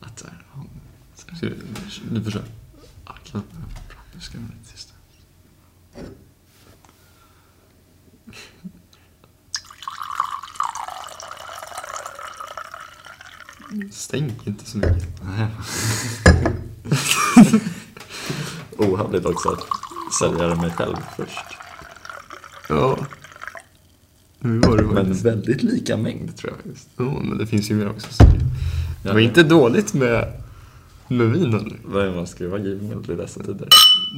Att så här, ja, så här, Ska du, du ja, okej, ja, bra, nu ska jag vara lite tyst. Stäng inte så mycket. Ohövligt också att servera mig själv först. Ja. Men väldigt lika mängd tror jag faktiskt. Ja, men det finns ju mer också. Så. Det var inte dåligt med, med vinen. Vad är man ska vara givmild i dessa tider.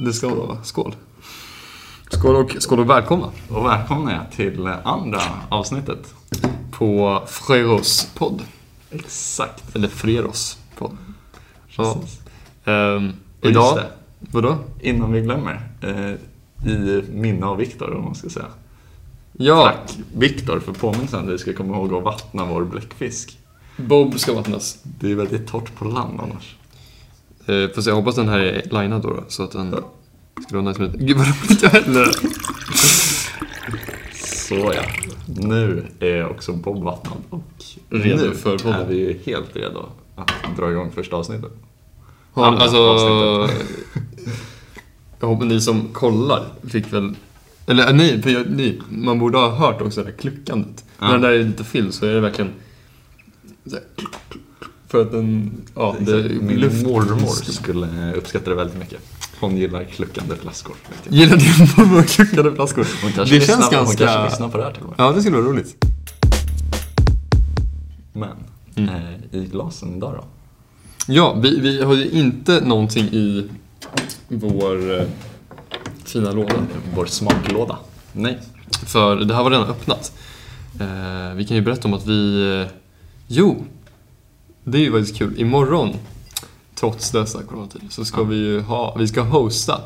Det ska vara va? Skål. Skål och, skål och välkomna Och välkomna är till andra avsnittet. på Freros podd. Exakt. Eller Freros podd. Ja. Ehm, idag, vadå? innan vi glömmer. Eh, I minne av Viktor om man ska säga. Ja, Tack Viktor för påminnelsen att vi ska komma ihåg att vattna vår bläckfisk. Bob ska vattnas. Det är väldigt torrt på land annars. Eh, se, jag hoppas den här är linead då, då så att den ska vara nice med Gud vad roligt jag häller. Så ja. Nu är också Bob vattnad och Redo nu för podden. är vi ju helt redo att dra igång första avsnittet. Ja, Andra alltså, avsnittet. jag hoppas ni som kollar fick väl, eller äh, nej, för jag, nej, man borde ha hört också det där kluckandet. Ja. När den där är lite film så är det verkligen för att den, ja, det, Min luft- mormor skulle uppskatta det väldigt mycket. Hon gillar kluckande flaskor. Gillar din mormor kluckande flaskor? Hon kanske, Det lyssnar, känns hon kanske ganska, lyssnar på det här till och med. ja det skulle vara roligt. Men, Mm. eh, i glasen idag då? Ja, vi, vi har ju inte någonting i vår eh, fina låda. Vår smaklåda. Nej. För det här var redan öppnat. Eh, vi kan ju berätta om att vi... Jo! Det är ju faktiskt kul. Imorgon, trots dessa coronatider, så ska Ja. vi ju ha... Vi ska hosta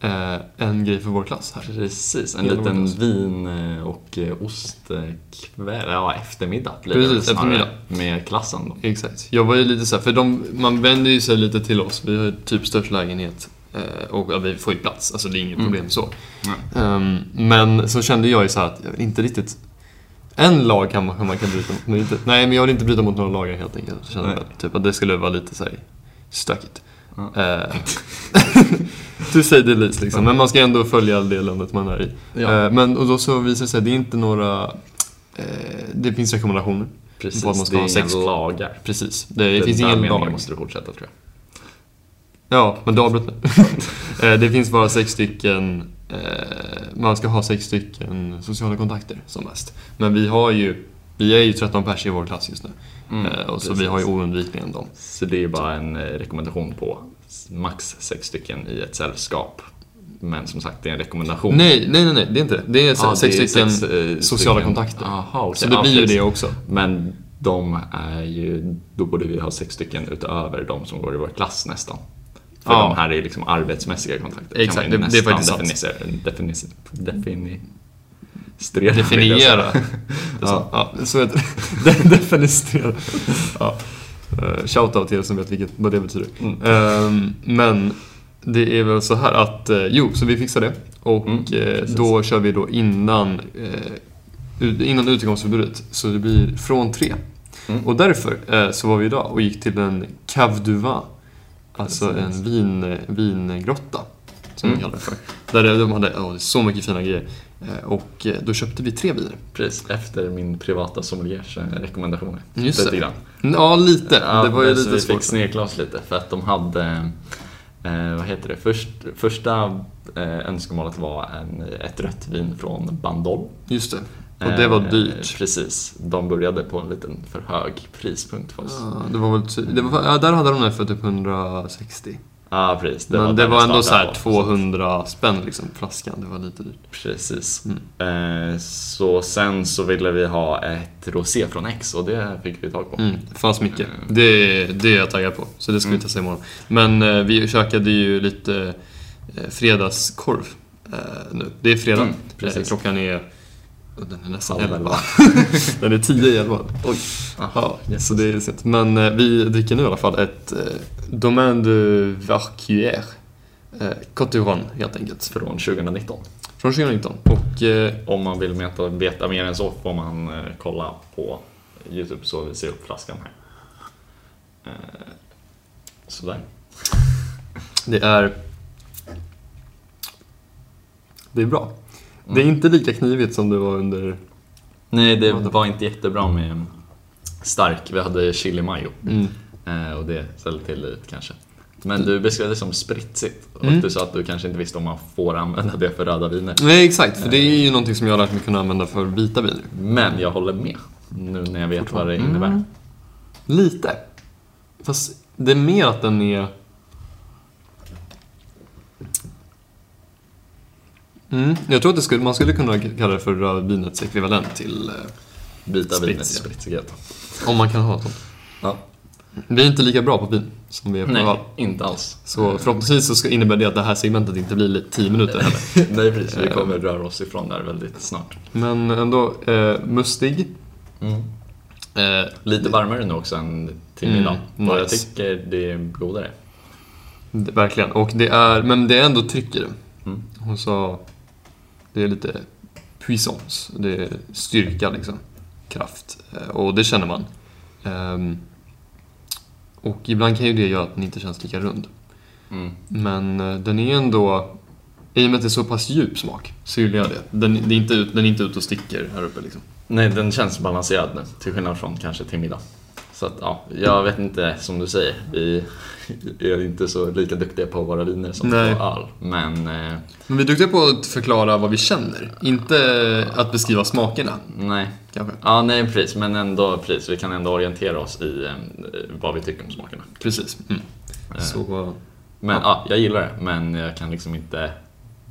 eh, en grej för vår klass här. Precis, en Hela liten vin eh, och eh, ostkväll, ja eftermiddag blir det Precis, väl snarare, eftermiddag. Med klassen då. Exakt. Jag var ju lite så här, för de, man vänder ju sig lite till oss. Vi har ju typ störst lägenhet. eh, Och ja, vi får ju plats, alltså det är inget Mm. problem så. Nej. Ehm, men så kände jag ju så här att jag vill inte riktigt... En lag kan man, man kan bryta mot, men inte, nej men jag vill inte bryta mot några lagar helt enkelt. Jag Nej. väl, typ att det skulle vara lite så här stökigt. Ja. Du säger det liksom, men man ska ändå följa det landet man är i. Ja. Eh, men och då så visar det sig att det är inte några... Eh, det finns rekommendationer. Precis, på att man ska det är ha inga sex. lagar. Precis. Det, det finns ingen lag. måste du fortsätta tror jag. Ja, men du avbröt mig. Det finns bara sex stycken, man ska ha sex stycken sociala kontakter som mest. Men vi har ju, vi är ju 13 pers i vår klass just nu. Mm, eh, och så precis. vi har ju oundvikligen dem. Så det är bara en eh, rekommendation på max sex stycken i ett sällskap. Men som sagt, det är en rekommendation. Nej, nej, nej, nej, det är inte det. Det är Ja, sex, det är stycken sex, eh, sociala stycken. kontakter. Aha, okej. Så det Ja, blir ju det också. Men de är ju, då borde vi ha sex stycken utöver de som går i vår klass nästan. För Ja. de här är liksom arbetsmässiga kontakter. Exakt, det- det är faktiskt sant. defini- definistrera. vill jag Definiera. ja. ja, så heter det. De- Definistrera. Ja. Uh, Shoutout till er som vet vilket, vad det betyder. Mm. Ehm, men det är väl så här att, eh, jo, så vi fixar det. Och Mm, eh, då kör vi då innan, eh, innan utegångsförbudet. Så det blir från tre. Mm. Och därför eh, så var vi idag och gick till en cave du vin. Alltså en vin, vingrotta. Som Mm. de kallar det för. Där de hade oh, så mycket fina grejer. Eh, Och eh, då köpte vi tre viner. Precis, efter min privata sommeliers eh, rekommendationer. Just Lite det. grann. Ja, lite. Ja, det var ju lite vi svårt. fick snirkla oss lite för att de hade, eh, vad heter det, Först, första eh, önskemålet var en, ett rött vin från Bandol. Just det. Och det var Eh, dyrt. Precis, de började på en liten för hög prispunkt för oss. Ja, det var väl ty- det var, ja, där hade de det för typ 160. Ja, precis. Men det där var vi ändå så här på. 200 spänn liksom, flaskan. Det var lite dyrt. Precis. Mm. Eh, så sen så ville vi ha ett rosé från X och det fick vi tag på. Mm, det fanns mycket. Det, det är jag taggad på. Så det ska vi Mm. testa imorgon. Men eh, vi käkade ju lite eh, fredagskorv eh, nu. Det är fredag. Mm, precis. Eh, klockan är... Den är nästan Halv 11. Den är 10 i 11. Oj. Ja, så det är sent. Men eh, vi dricker nu i alla fall ett eh, Domaine de Varcuer. Eh, Coturon helt enkelt. Från 2019. Från 2019. Och eh, Om man vill veta, veta mer än så får man eh, kolla på Youtube så vi ser upp flaskan här. Eh, sådär. Det är... Det är bra. Det är inte lika knivigt som det var under... Nej, det var inte jättebra med stark. Vi hade chili mayo. Mm. Eh, och det ställde till lite kanske. Men du beskrev det som spritsigt och Mm. du sa att du kanske inte visste om man får använda det för röda viner. Nej, exakt. För det är ju någonting som jag har lärt mig kunna använda för vita viner. Men jag håller med nu när jag vet vad det innebär. Mm. Lite. Fast det är mer att den är... Mm. Jag tror att det skulle, man skulle kunna kalla det för rödvinets ekvivalent till... eh, Vita vinets Spritsigt. spritsighet. Om man kan ha sånt. Ja. Vi är inte lika bra på vin som vi är på öl. Nej, inte alls. Så förhoppningsvis så ska, innebär det att det här segmentet inte blir lite 10 minuter heller. Nej precis, vi kommer röra oss ifrån där väldigt snart. Men ändå eh, mustig. Mm. Eh, Lite varmare nu också än till Mm, middag. Och jag nice. tycker det är godare. det, verkligen. Och det är, men det är ändå tryck i det. Mm. Hon sa, det är lite puissance. Det är styrka liksom. Kraft. Eh, och det känner man. Ehm, och ibland kan ju det göra att den inte känns lika rund. Mm. Men eh, den är ändå, i och med att det är så pass djup smak, så gillar jag det. Den, det är inte ut, den är inte ute och sticker här uppe liksom. Nej, den känns balanserad nu, till skillnad från kanske till middag. Så att, ja, jag vet inte, som du säger, vi är inte så lika duktiga på våra viner som Nej. på öl. Men eh, Men vi är duktiga på att förklara vad vi känner, inte att beskriva smakerna nej. kanske. Ja, nej precis, men ändå precis. Vi kan ändå orientera oss i eh, vad vi tycker om smakerna. Precis. Mm. Eh, Så, Men ja, jag gillar det, men jag kan liksom inte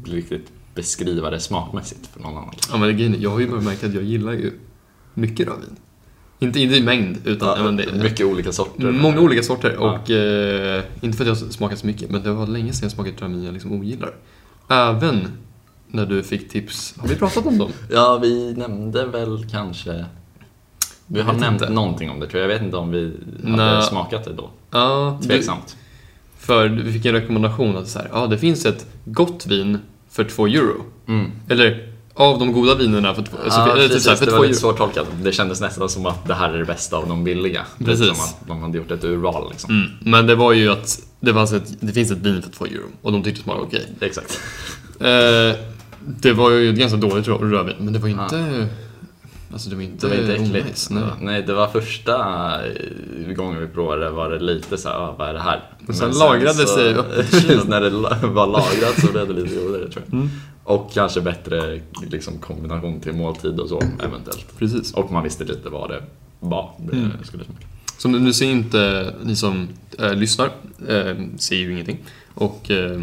riktigt beskriva det smakmässigt för någon annan. ja, men grejen jag har ju märkt att jag gillar ju mycket rödvin. Inte, inte i mängd, utan ja, men det, mycket olika sorter. många olika sorter. Ja. Och eh, inte för att jag smakat så mycket, men det var länge sedan jag smakat rödvin jag liksom ogillar. Även när du fick tips, har vi pratat om dem? Ja, vi nämnde väl kanske... Vi har nämnt inte. någonting om det tror jag. Jag vet inte om vi hade Nej. smakat det då. Ja, du, Tveksamt. för vi fick en rekommendation att så här, ja, det finns ett gott vin för två euro. Mm. Eller av de goda vinerna för två, så, Ja, eller typ precis, så här, för det två var lite euro. svårtolkat. Det kändes nästan som att det här är det bästa av de billiga. Lite Precis. Som att de hade gjort ett urval liksom. Mm, men det var ju att det, fanns ett, det finns ett vin för två euro och de tyckte att det var okej. Exakt. Eh, det var ju ett ganska dåligt rö- rödvin, men det var inte... Alltså det var inte, Det var inte äckligt. onajs, nej. Nej, det var första eh, gången vi provade var det lite så här, "Ah, vad är det här? Men sen lagrade så, sig upp i kylen. när det var lagrat så blev det lite godare tror jag. Mm. Och kanske bättre liksom, kombination till måltid och så eventuellt. Precis. Och man visste lite vad det var det Mm. skulle smaka. Så nu ser inte ni som eh, lyssnar, eh, ser ju ingenting. Och eh,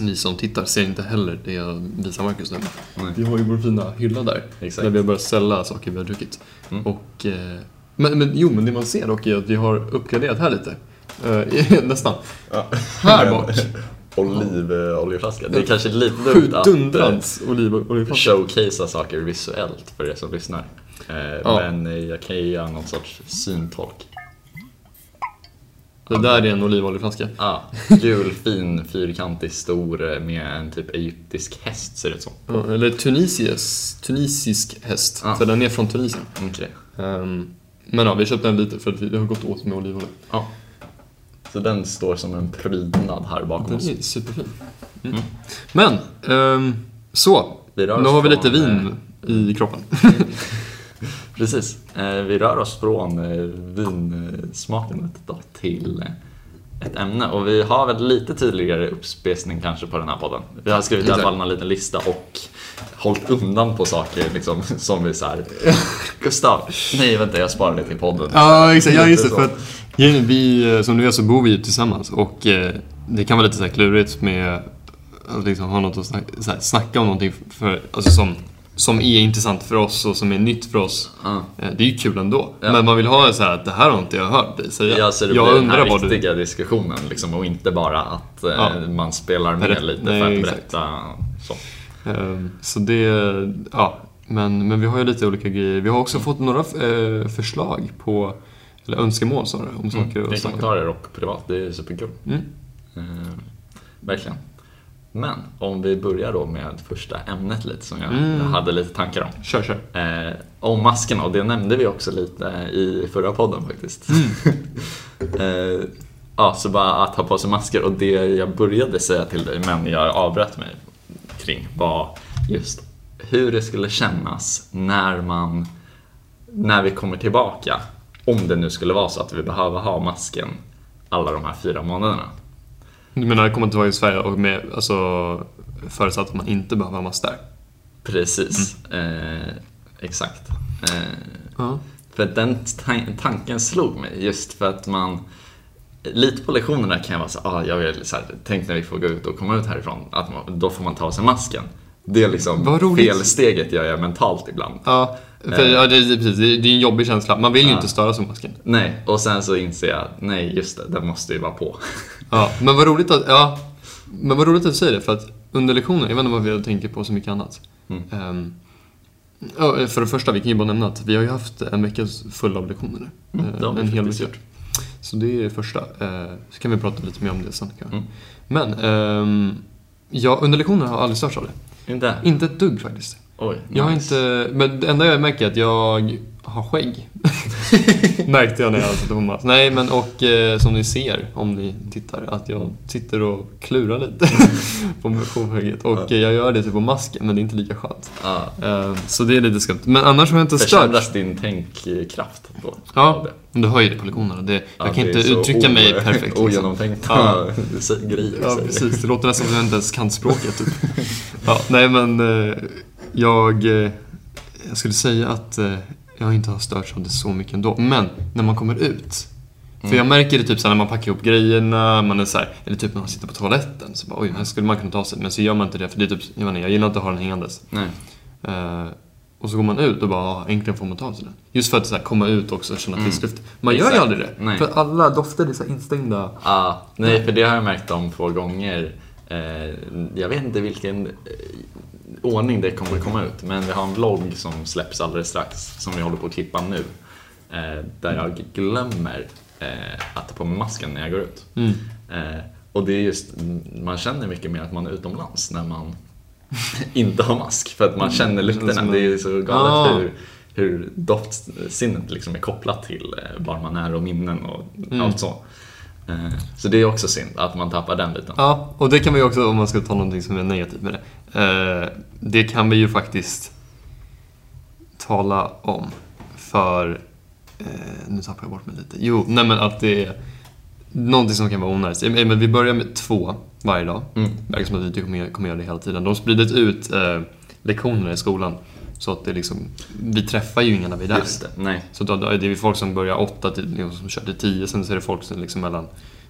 ni som tittar ser inte heller det jag visar Marcus nu. Vi har ju vår fina hylla där, Exakt. där vi har börjat sälja saker vi har druckit. Mm. Och, eh, men, men jo, men det man ser dock är att vi har uppgraderat här lite. Eh, nästan. Här bak. Olivoljeflaska. Det är kanske lite dumt att eh, dundrans olivoljeflaska. showcasea saker visuellt för er som lyssnar. Eh, Ja. Men eh, jag kan ju göra någon sorts syntolk. Det där är en olivoljeflaska. Ja, gul, fin, fyrkantig, stor eh, med en typ egyptisk häst ser det ut som. Ja, eller Tunisias, tunisisk häst. Ja. För den är från Tunisien. Okej. Ehm, men ja, vi köpte en liter för att vi det har gått åt med olivolja. Ja. Så den står som en prydnad här bakom Den oss. är superfin. Mm. Mm. Men, ehm, så. Nu har vi lite vin i kroppen. Precis. Eh, Vi rör oss från eh, vinsmakandet då till eh, ett ämne och vi har väl lite tydligare uppspesning kanske på den här podden. Vi har skrivit i alla fall en liten lista och hållit undan på saker liksom som vi såhär Gustav, nej vänta jag sparar det till podden. Ja, exakt. Ja, just det. För att, vi, eh, som du vet så bor vi ju tillsammans och eh, det kan vara lite så här klurigt med att liksom ha något att snacka, så här, snacka om någonting för, alltså som, som är intressant för oss och som är nytt för oss. Eh, Det är ju kul ändå. Ja. Men man vill ha så här att det här har inte jag hört dig säga. Ja, så det jag blir den här vad du... riktiga diskussionen liksom, och inte bara att Ja. man spelar med Berätt- lite nej, för att exakt. berätta så. Ehm, Så det, ja. Men, men vi har ju lite olika grejer. Vi har också fått några förslag på, eller önskemål snarare, om saker Mm. att snacka om. kommentarer och privat, det är superkul. Mm. Eh, verkligen. Men om vi börjar då med första ämnet lite som jag Mm. hade lite tankar om. Kör, kör. Eh, om maskerna och det nämnde vi också lite i förra podden faktiskt. Mm. eh, ja, så bara att ha på sig masker och det jag började säga till dig men jag avbröt mig kring var just hur det skulle kännas när man, när vi kommer tillbaka. Om det nu skulle vara så att vi behöver ha masken alla de här fyra månaderna. Du menar komma tillbaka till Sverige och med, alltså, förutsatt att man inte behöver ha mask där? Precis, eh, exakt. Eh, Ja. För den tan- tanken slog mig just för att man Lite på lektionerna kan jag vara så ah, jag vill så här, tänk när vi får gå ut och komma ut härifrån, att man, då får man ta av sig masken. Det är liksom felsteget jag gör mentalt ibland. Ja, för, ja det, är precis, det är en jobbig känsla. Man vill ju Ja. inte störa med masken. Nej, och sen så inser jag, nej just det, den måste ju vara på. Ja, men vad roligt att, ja, men vad roligt att du säger det, för att under lektionen, jag vet inte varför jag tänker på så mycket annat. Mm. Ehm, ja, för det första, vi kan ju bara nämna att vi har ju haft en vecka full av lektioner nu. Mm, det har vi en hel vecka. Så det är det första. Eh, Så kan vi prata lite mer om det sen kanske. Mm. Men, ehm, ja, under lektionerna har jag aldrig störts av det. Inte? Inte ett dugg faktiskt. Oj, Jag har nice. inte, men det enda jag märker är att jag har skägg. Märkte jag när jag satte på mask. Nej, men och eh, som ni ser om ni tittar, att jag sitter och klurar lite på, på skägget. Och eh, jag gör det typ på masken, men det är inte lika skönt. Ja. Eh, så det är lite skumt. Men annars har jag inte stört. Försämras din tänkkraft då? Ja, men du ju det på lektionerna. Det, Ja, jag kan det inte uttrycka mig perfekt. Liksom. Ogenomtänkta Ja. grejer. Ja, precis. Det låter nästom som att jag inte ens kan språket. Typ. Ja, nej, men eh, jag, eh, jag skulle säga att eh, jag inte har störts av det så mycket ändå. Men när man kommer ut. För Mm. jag märker det typ så när man packar ihop grejerna, man är så här, eller typ när man sitter på toaletten. Så bara, oj, här skulle man kunna ta sig. Men så gör man inte det, för det är typ, jag, inte, jag gillar inte att ha den hängandes. Eh, och så går man ut och bara, ah, äntligen får man ta sig den. Just för att så här, komma ut också och känna frisk luft. Man gör ju Mm. Aldrig det. Nej. För alla dofter är så instängda. Ja, nej för det har jag märkt om två gånger. Eh, jag vet inte vilken ordning det kommer komma ut, men vi har en vlogg som släpps alldeles strax, som vi håller på att klippa nu. Eh, där jag glömmer eh, att ta på mig masken när jag går ut. Mm. Eh, och det är just, man känner mycket mer att man är utomlands när man inte har mask. För att man känner lukterna. Det är så galet Ah. hur, hur doftsinnet liksom är kopplat till var man är och minnen och Mm. allt så. Så det är också synd att man tappar den biten. Ja, och det kan vi ju också, om man ska ta någonting som är negativt med det. Eh, det kan vi ju faktiskt tala om. För, eh, nu tappar jag bort mig lite. Jo, nej men att det är någonting som kan vara onajs. Men vi börjar med två varje dag. Mm. Verkar som att vi inte kommer, kommer göra det hela tiden. De har spridit ut eh, lektionerna i skolan. Så att det liksom, vi träffar ju inga när vi är där. Just det, nej. Så då, då är det folk som börjar åtta till, liksom, som kör till tio, sen så är det folk som liksom mellan,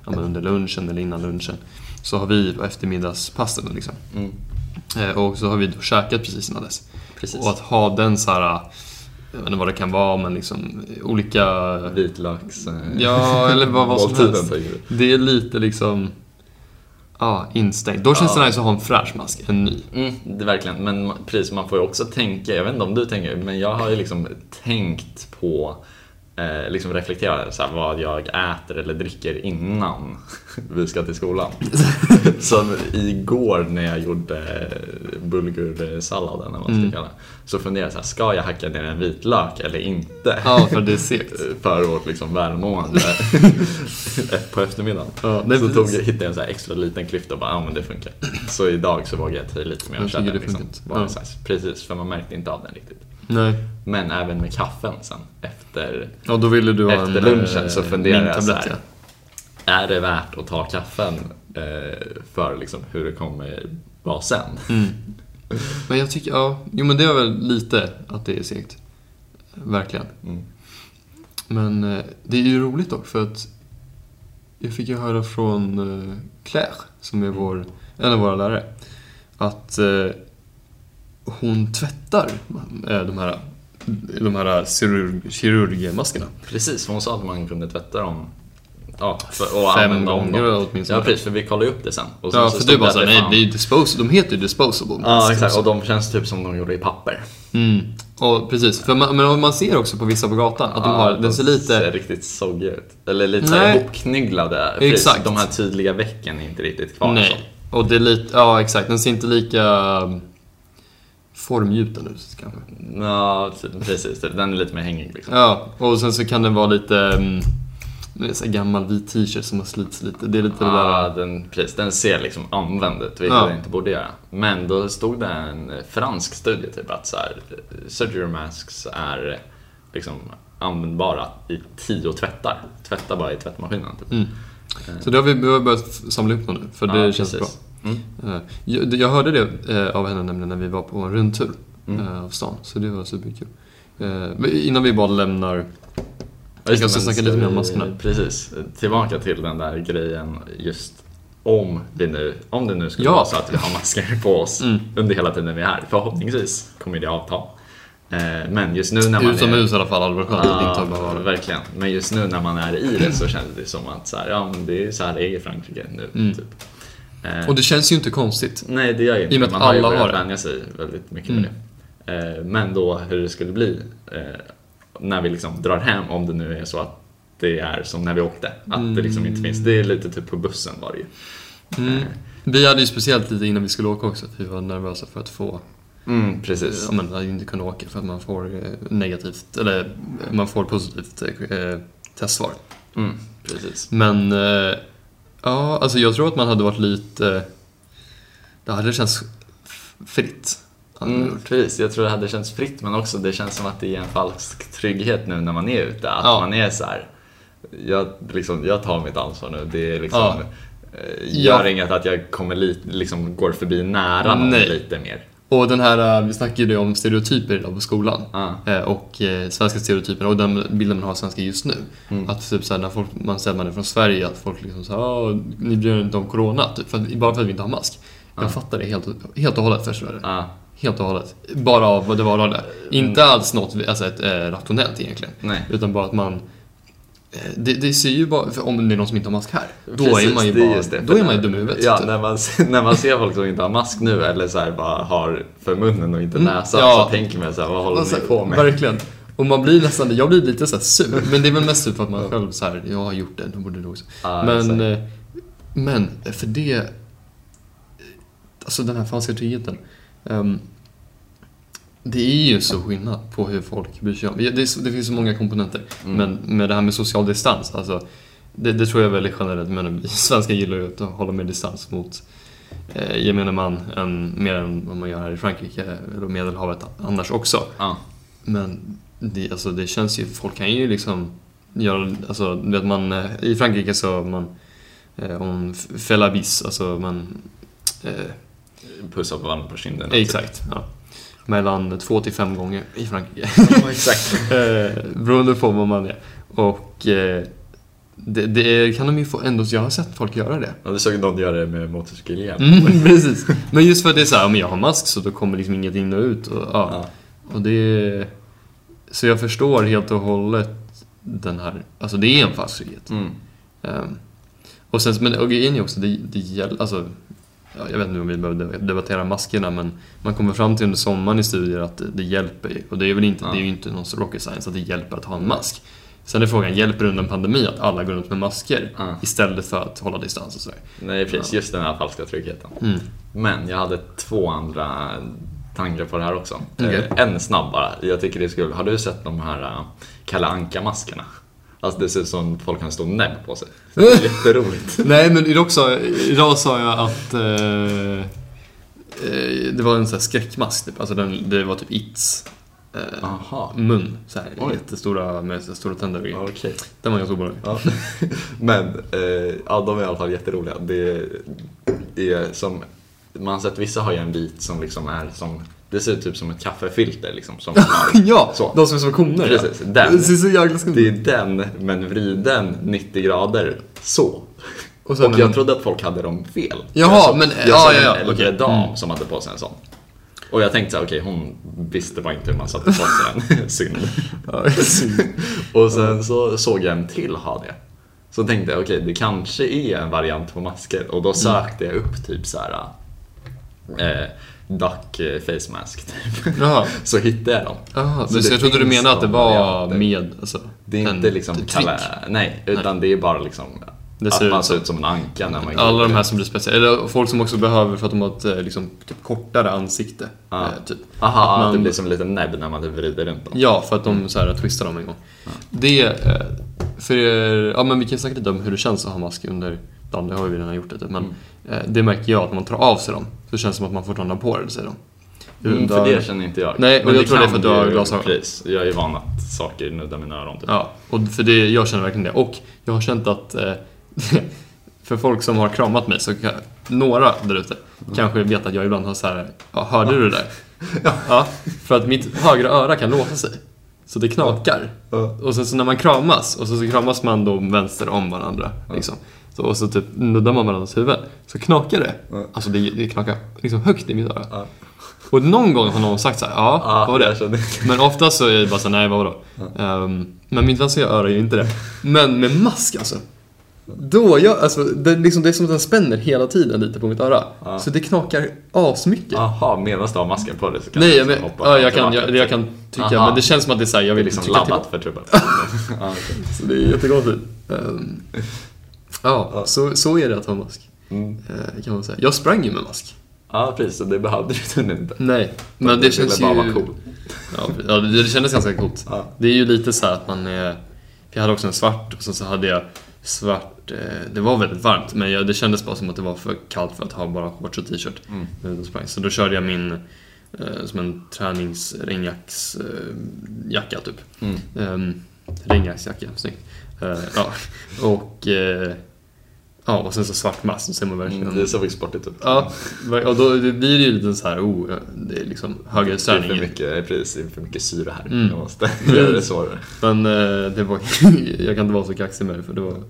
ja, under lunchen eller innan lunchen. Så har vi eftermiddagspassen liksom. Mm. Eh, och så har vi då käkat precis innan dess. Precis. Och att ha den så här, jag vet inte vad det kan vara, men liksom olika... Vitlöks... eh, Ja, eller vad, vad som helst. Det är lite liksom, ja, instängt. Då känns Ja. det nice att ha en fräsch mask, en ny. Mm, det verkligen, men precis, man får ju också tänka, jag vet inte om du tänker, men jag har ju liksom tänkt på, eh, liksom reflektera så här, vad jag äter eller dricker innan vi ska till skolan. Som igår när jag gjorde bulgursalladen, eller vad man ska Mm. kalla det, så funderade jag så här, ska jag hacka ner en vitlök eller inte? Ja, för det är segt. För vårt liksom välmående på eftermiddagen. Ja, nej, så precis. tog, hittade jag en så extra liten klyfta och bara, ja men det funkar. Så idag så vågar jag ta i lite mer och det liksom. Ja. Precis, för man märkte inte av den riktigt. Nej. Men även med kaffen sen efter, Ja, då ville du efter en lunchen eh, så funderar jag så här. är det värt att ta kaffen eh, för liksom hur det kommer vara sen? Mm. Men jag tycker, ja, jo men det är väl lite att det är segt. Verkligen. Mm. Men eh, det är ju roligt dock för att jag fick ju höra från eh, Claire, som är vår, en av våra lärare, att eh, hon tvättar eh, de här, de här kirurg, kirurgmaskerna. Precis, hon sa att man kunde tvätta dem ja, för, och Fem gånger dem. åtminstone. Ja precis, för vi kollade upp det sen. Och sen Ja, så för du bara såhär, nej det är disposable, de heter ju disposable Ja, exakt. Och de känns typ som de gjorde i papper. Mm. Och precis, för man, men man ser också på vissa på gatan att de har, den ser ser lite... riktigt soggiga ut. Eller lite såhär. Precis, Exakt. De här tydliga vecken är inte riktigt kvar. Nej. Och det är lite, ja exakt, den ser inte lika formgjuten ut kanske. Så. Ja, precis. Den är lite mer hängig liksom. Ja, och sen så kan den vara lite, um, här gammal vit t-shirt som har slitits lite. Det är lite det Ja, där... den, precis, den ser liksom använd ut, vilket Ja. den inte borde göra. Men då stod det en fransk studie typ att så här, surgery masks är liksom användbara i tio tvättar. Tvätta bara i tvättmaskinen. Typ. Mm. Så det har vi, vi har börjat samla dem nu, för det Ja, känns precis. bra. Mm. Eh, Jag, hörde det eh, av henne nämligen när vi var på en rundtur Mm. eh, av stan, så det var superkul. Innan vi bara lämnar... Ja, just Jag det, ska men snacka lite mer om vi- maskerna. Precis, tillbaka till den där grejen just om vi nu, om det nu skulle Ja. vara så att vi har masker på oss Mm. under hela tiden vi är här. Förhoppningsvis kommer det avta. Men just nu när man är... Utomhus i alla fall hade varit skönt att inte behöva Ja, ha det. verkligen. Men just nu när man är i det så känns det som att så här, ja, men det är så här det är i Frankrike nu. Mm. Typ. Eh, Och det känns ju inte konstigt. Nej, det gör ju inte I och med att Man har ju alla börjat vänja sig väldigt mycket Mm. med det. Eh, Men då hur det skulle bli eh, när vi liksom drar hem, om det nu är så att det är som när vi åkte. Att det liksom inte finns. Det är lite typ på bussen var det ju. Mm. Vi hade ju speciellt lite innan vi skulle åka också, att vi var nervösa för att få... Mm, precis. Ja, men inte kunna åka för att man får negativt, eller man får positivt eh, testsvar. Mm, precis. Men, eh, ja, alltså jag tror att man hade varit lite... Det hade känts fritt. Mm, precis, jag tror det hade känts fritt men också det känns som att det är en falsk trygghet nu när man är ute. Att Ja. man är så här. Jag, liksom, jag tar mitt ansvar nu. Det är liksom, Ja. eh, gör Ja. inget att jag kommer lite, liksom, går förbi nära någon Nej. lite mer. Och den här, eh, vi snackade ju om stereotyper idag på skolan. Ja. Eh, Och eh, svenska stereotyper och den bilden man har av svenska just nu. Mm. Att typ såhär, när folk, man säger att man är från Sverige, att folk liksom såhär "Ah, ni bryr er inte om Corona, typ, för att, bara för att vi inte har mask. Jag Ja. fattar det helt, helt och hållet förstår du. Ja, Helt och hållet. Bara av vad det var det. Inte alls något alltså ett, eh, rationellt egentligen. nej. Utan bara att man det, det ser ju bara, om det är någon som inte har mask här, då Precis, är man ju bara, det. då är man ju dum i huvudet. Ja, typ. när man, när man ser folk som inte har mask nu eller så bara har för munnen och inte Mm, näsan ja. så tänker man så här, vad håller Alltså, ni på med? Verkligen. Och man blir nästan, jag blir lite så sur. Men det är väl mest för att man själv så här, jag har gjort det, då borde du också. Ja, men, eh, men för det, alltså den här falska tryggheten. ehm, det är ju så skillnad på hur folk bryr sig om. Det, är det finns så många komponenter. Mm. Men med det här med social distans, alltså, det, det tror jag är väldigt generellt. Men vi svenskar gillar ju att hålla mer distans mot eh, gemene man än, mer än vad man gör här i Frankrike eller Medelhavet annars också. Ja. Men det, alltså, det känns ju, folk kan ju liksom göra, alltså vet man, eh, i Frankrike så man, eh, la bise, alltså man, eh, Pussa på varandra på kinden. exakt, ja. Mellan två till fem gånger i Frankrike. Ja, exakt. eh, beroende på vad man är. Och eh, det, det kan de ju få ändå, jag har sett folk göra det. Ja, du såg någon göra det med motorcykelhjälm. Mm, precis. Men just för att det är så här, om jag har mask så då kommer liksom inget in och ut. Och, ja. Ja. Och det... Så jag förstår helt och hållet den här... Alltså det är en falsk trygghet. Mm. Ehm, och sen, men och grejen är också, det, det gäller... Alltså, jag vet inte om vi behöver debattera maskerna, men man kommer fram till under sommaren i studier att det, hjälper. Och det är väl inte, Ja. det är ju inte någon rocket science att det hjälper att ha en mask. Sen är frågan, hjälper det under en pandemi att alla går runt med masker Ja. istället för att hålla distans och sådär? Nej, precis. Ja. Just den här falska tryggheten. Mm. Men jag hade två andra tankar på det här också. Okej. Eh, En snabb bara. Jag tycker det är så kul. Har du sett de här uh, Kalle Anka-maskerna? Alltså det ser ut som folk har en stor näbb på sig. Det är jätteroligt. Nej, men idag sa, idag sa jag att eh, eh, det var en sån här skräckmask, typ. Alltså den, det var typ It's eh, Aha. mun, så här, Oj. jättestora med så här stora tänder och grejer. Okej. Den var ganska obehaglig. Ja. Men eh, ja, de är i alla fall jätteroliga. Det är som, man har sett vissa har ju en bit som liksom är som, det ser ut typ som ett kaffefilter liksom. Som man ja, Så. de som är som koner. Precis, ja. den. Det ser så jävla skumt Det är den, men vriden 90 grader så. Och sen och jag trodde att folk hade dem fel. Jaha, jag såg, men- jag ja, såg ja, ja, en äldre okej. dam Mm. som hade på sig en sån. Och jag tänkte såhär, okej hon visste bara inte hur man satte på sig den. Synd. Och sen så såg jag en till ha det. Så tänkte jag, okej det kanske är en variant på masker. Och då Mm. sökte jag upp typ så här. Eh, duck eh, face mask typ. Jaha. Så hittade jag dem. Jaha, Så så det jag trodde du menade att det de var med, alltså, Det är inte liksom trick. kalla, nej, utan det är bara liksom Det att ser ut man ser ut som en anka när man Alla de här som blir speciella, eller folk som också behöver för att de har ett eh, liksom, typ, kortare ansikte. Ja. Eh, typ. Aha, Att att det man- blir som en liten näbb när man typ vrider runt dem. Ja, för att de så här, twistar dem en gång. Det, eh, för ja men vi kan snacka lite om hur det känns att ha mask under dagen, det har vi redan gjort det typ. Men Mm. eh, det märker jag att när man tar av sig dem så känns det som att man fortfarande har på det, säger de. Mm, för det känner inte jag. Nej, och jag tror det är för att du har glasögon. Precis, jag är van att saker nuddar mina öron. Typ. Ja, och för det, jag känner verkligen det. Och jag har känt att eh, för folk som har kramat mig så kan, några där ute kanske vet att jag ibland har så här, ja, hörde du det där? Ja, för att mitt högra öra kan låsa sig. Så det knakar. Ja. Och sen så när man kramas, och så, så kramas man då vänster om varandra. Liksom. Så, och så typ nuddar man varandras huvud. Så knakar det. Ja. Alltså det, det knakar liksom högt i mitt öra. Ja. Och någon gång har någon sagt så här, ja, Ja, vad var det? jag Men oftast så är det bara så här, nej vadå? Um, men mitt vänstra öra är ju inte det. Men med mask alltså. Då, jag, alltså, det, liksom, det är som att den spänner hela tiden lite på mitt öra. Ja. Så det knakar asmycket. Jaha, medan du har masken på dig så kan Nej, du jag, men, liksom hoppa ja, jag, till kan, jag, jag kan tycka, Aha. men det känns som att det är så här, jag Det vill liksom laddat tillbaka. för trubbel. ja, okej. Så det är jättekonstigt. Um, ja, Ja. Så, så är det att ha mask. Mm. eh, kan man säga. Jag sprang ju med mask. Ja, precis. Så det behövde du tydligen inte. Nej, men det känns ville ju... bara cool. Ja, det, det kändes ganska coolt. Ja. Det är ju lite så här att man är... Jag hade också en svart och sen så hade jag svart... Eh, det var väldigt varmt men jag, det kändes bara som att det var för kallt för att ha bara shorts och t-shirt Mm. Så då körde jag min eh, som en träningsregnjacksjacka jacka, typ. Mm. Um, regnjacksjacka, snyggt. Eh, ja. Och, eh, ja, och sen så svart mask, så ser man verkligen... Mm, det såg faktiskt sportigt ut. Ja, och då blir det ju lite så här, oh, det är liksom Det är för mycket, precis, för mycket syre här. Mm. Jag måste göra det svårare. Men eh, det var, jag kan inte vara så kaxig med det för det var,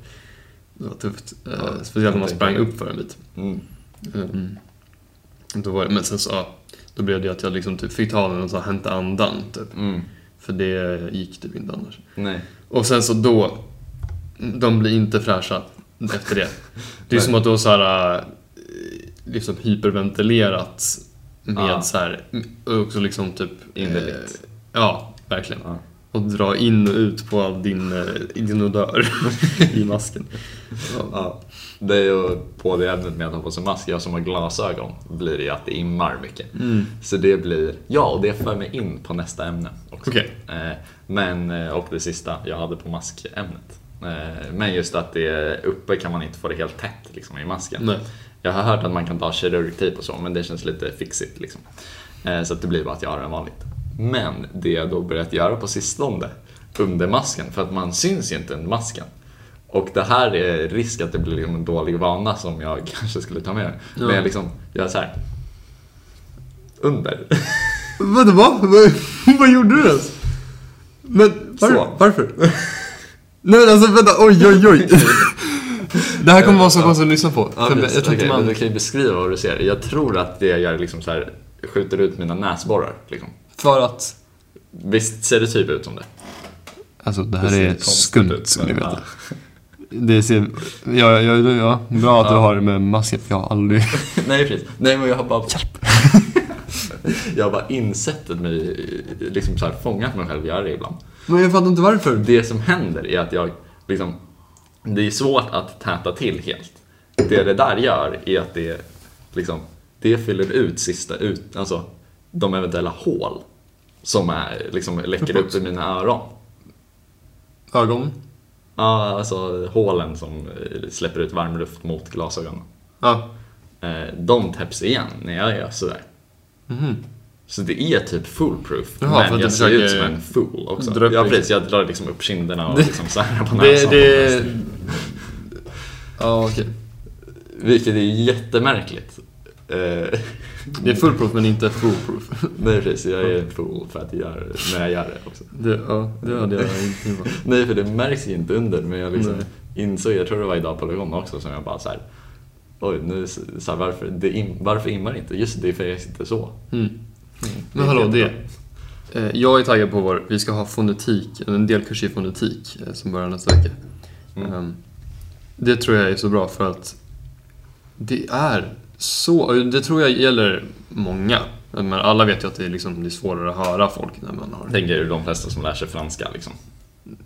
det var tufft. Eh, Ja, speciellt när man sprang upp för en bit. Mm. Mm. Då var det, men sen så, ja, då blev det att jag liksom typ fick ta den och så hämta andan typ. Mm. För det gick typ inte annars. Nej. Och sen så då, de blir inte fräscha efter det. Det är som att du har så här, eh, liksom hyperventilerat med Ja. så här, också liksom typ... Innerligt. eh, ja, verkligen. Ja. Och dra in och ut på din, eh, din odör i masken. Ja. Ja. Det är ju på det ämnet med att ha på sig mask, jag som har glasögon, blir det ju att det immar mycket. Mm. Så det blir, ja, och det för mig in på nästa ämne också. Okej. Eh, Men, eh, och det sista jag hade på maskämnet. Eh, Men just att det är uppe kan man inte få det helt tätt liksom, i masken. Nej. Jag har hört att man kan ta kirurgtejp och så, men det känns lite fixigt liksom. Eh, Så att det blir bara att jag har den vanligt. Men det jag då börjat göra på sistone, under masken, för att man syns ju inte under masken. Och det här är risk att det blir liksom en dålig vana som jag kanske skulle ta med mig. Ja. Men jag liksom, är så här. Under. Vänta, va? Vad, gjorde du ens? Men var, Så. varför? Nej men alltså vänta, oj oj oj. Det här kommer vara så konstigt att lyssna på. Ja, jag Okej, men man... Du kan ju beskriva vad du ser. Jag tror att det jag liksom så här, skjuter ut mina näsborrar. Liksom. För att... Visst ser det typ ut som det? Alltså det Det här ser är skumt, ut, skulle ni men, veta. Det ser... Ja, ja, ja, ja. Bra att du Ja. har det med masken, jag har aldrig... Nej, precis. Nej, men jag har bara... jag har bara insett mig, liksom så här, fångat mig själv göra det ibland. Men jag fattar inte varför. Det som händer är att jag liksom... Det är svårt att täta till helt. Det det där gör är att det liksom... Det fyller ut sista ut... Alltså, de eventuella hål som är, liksom läcker upp i mina öron. Ögon? Ja, alltså hålen som eh, släpper ut varm luft mot glasögonen. Ja. Eh, De täpps igen när jag gör sådär. Mhm. Så det är typ foolproof. Jaha, men jag ser ut som en fool också. ja, precis. Jag drar liksom upp kinderna och Det- liksom så här på Det... näsan. det... Ja, okej. Vilket är jättemärkligt. Eh, Det är fullproof men inte foolproof. Nej, precis. Jag är en fool för att jag gör, när jag gör det också. Det, ja, det hade jag inte. Nej, för det märks ju inte under. Men jag liksom Nej. insåg, jag tror det var idag på lektionen också, som jag bara så här. Oj, nu, så här, varför, det varför immar inte? Just det, för jag sitter så. Mm. Mm. Men hallå, det. Eh, Jag är taggad på vår, vi ska ha fonetik, en delkurs i fonetik eh, som börjar nästa vecka. Mm. Ehm, Det tror jag är så bra för att det är så, det tror jag gäller många. Men alla vet ju att det är, liksom, det är svårare att höra folk när man har... Tänker du de flesta som lär sig franska liksom?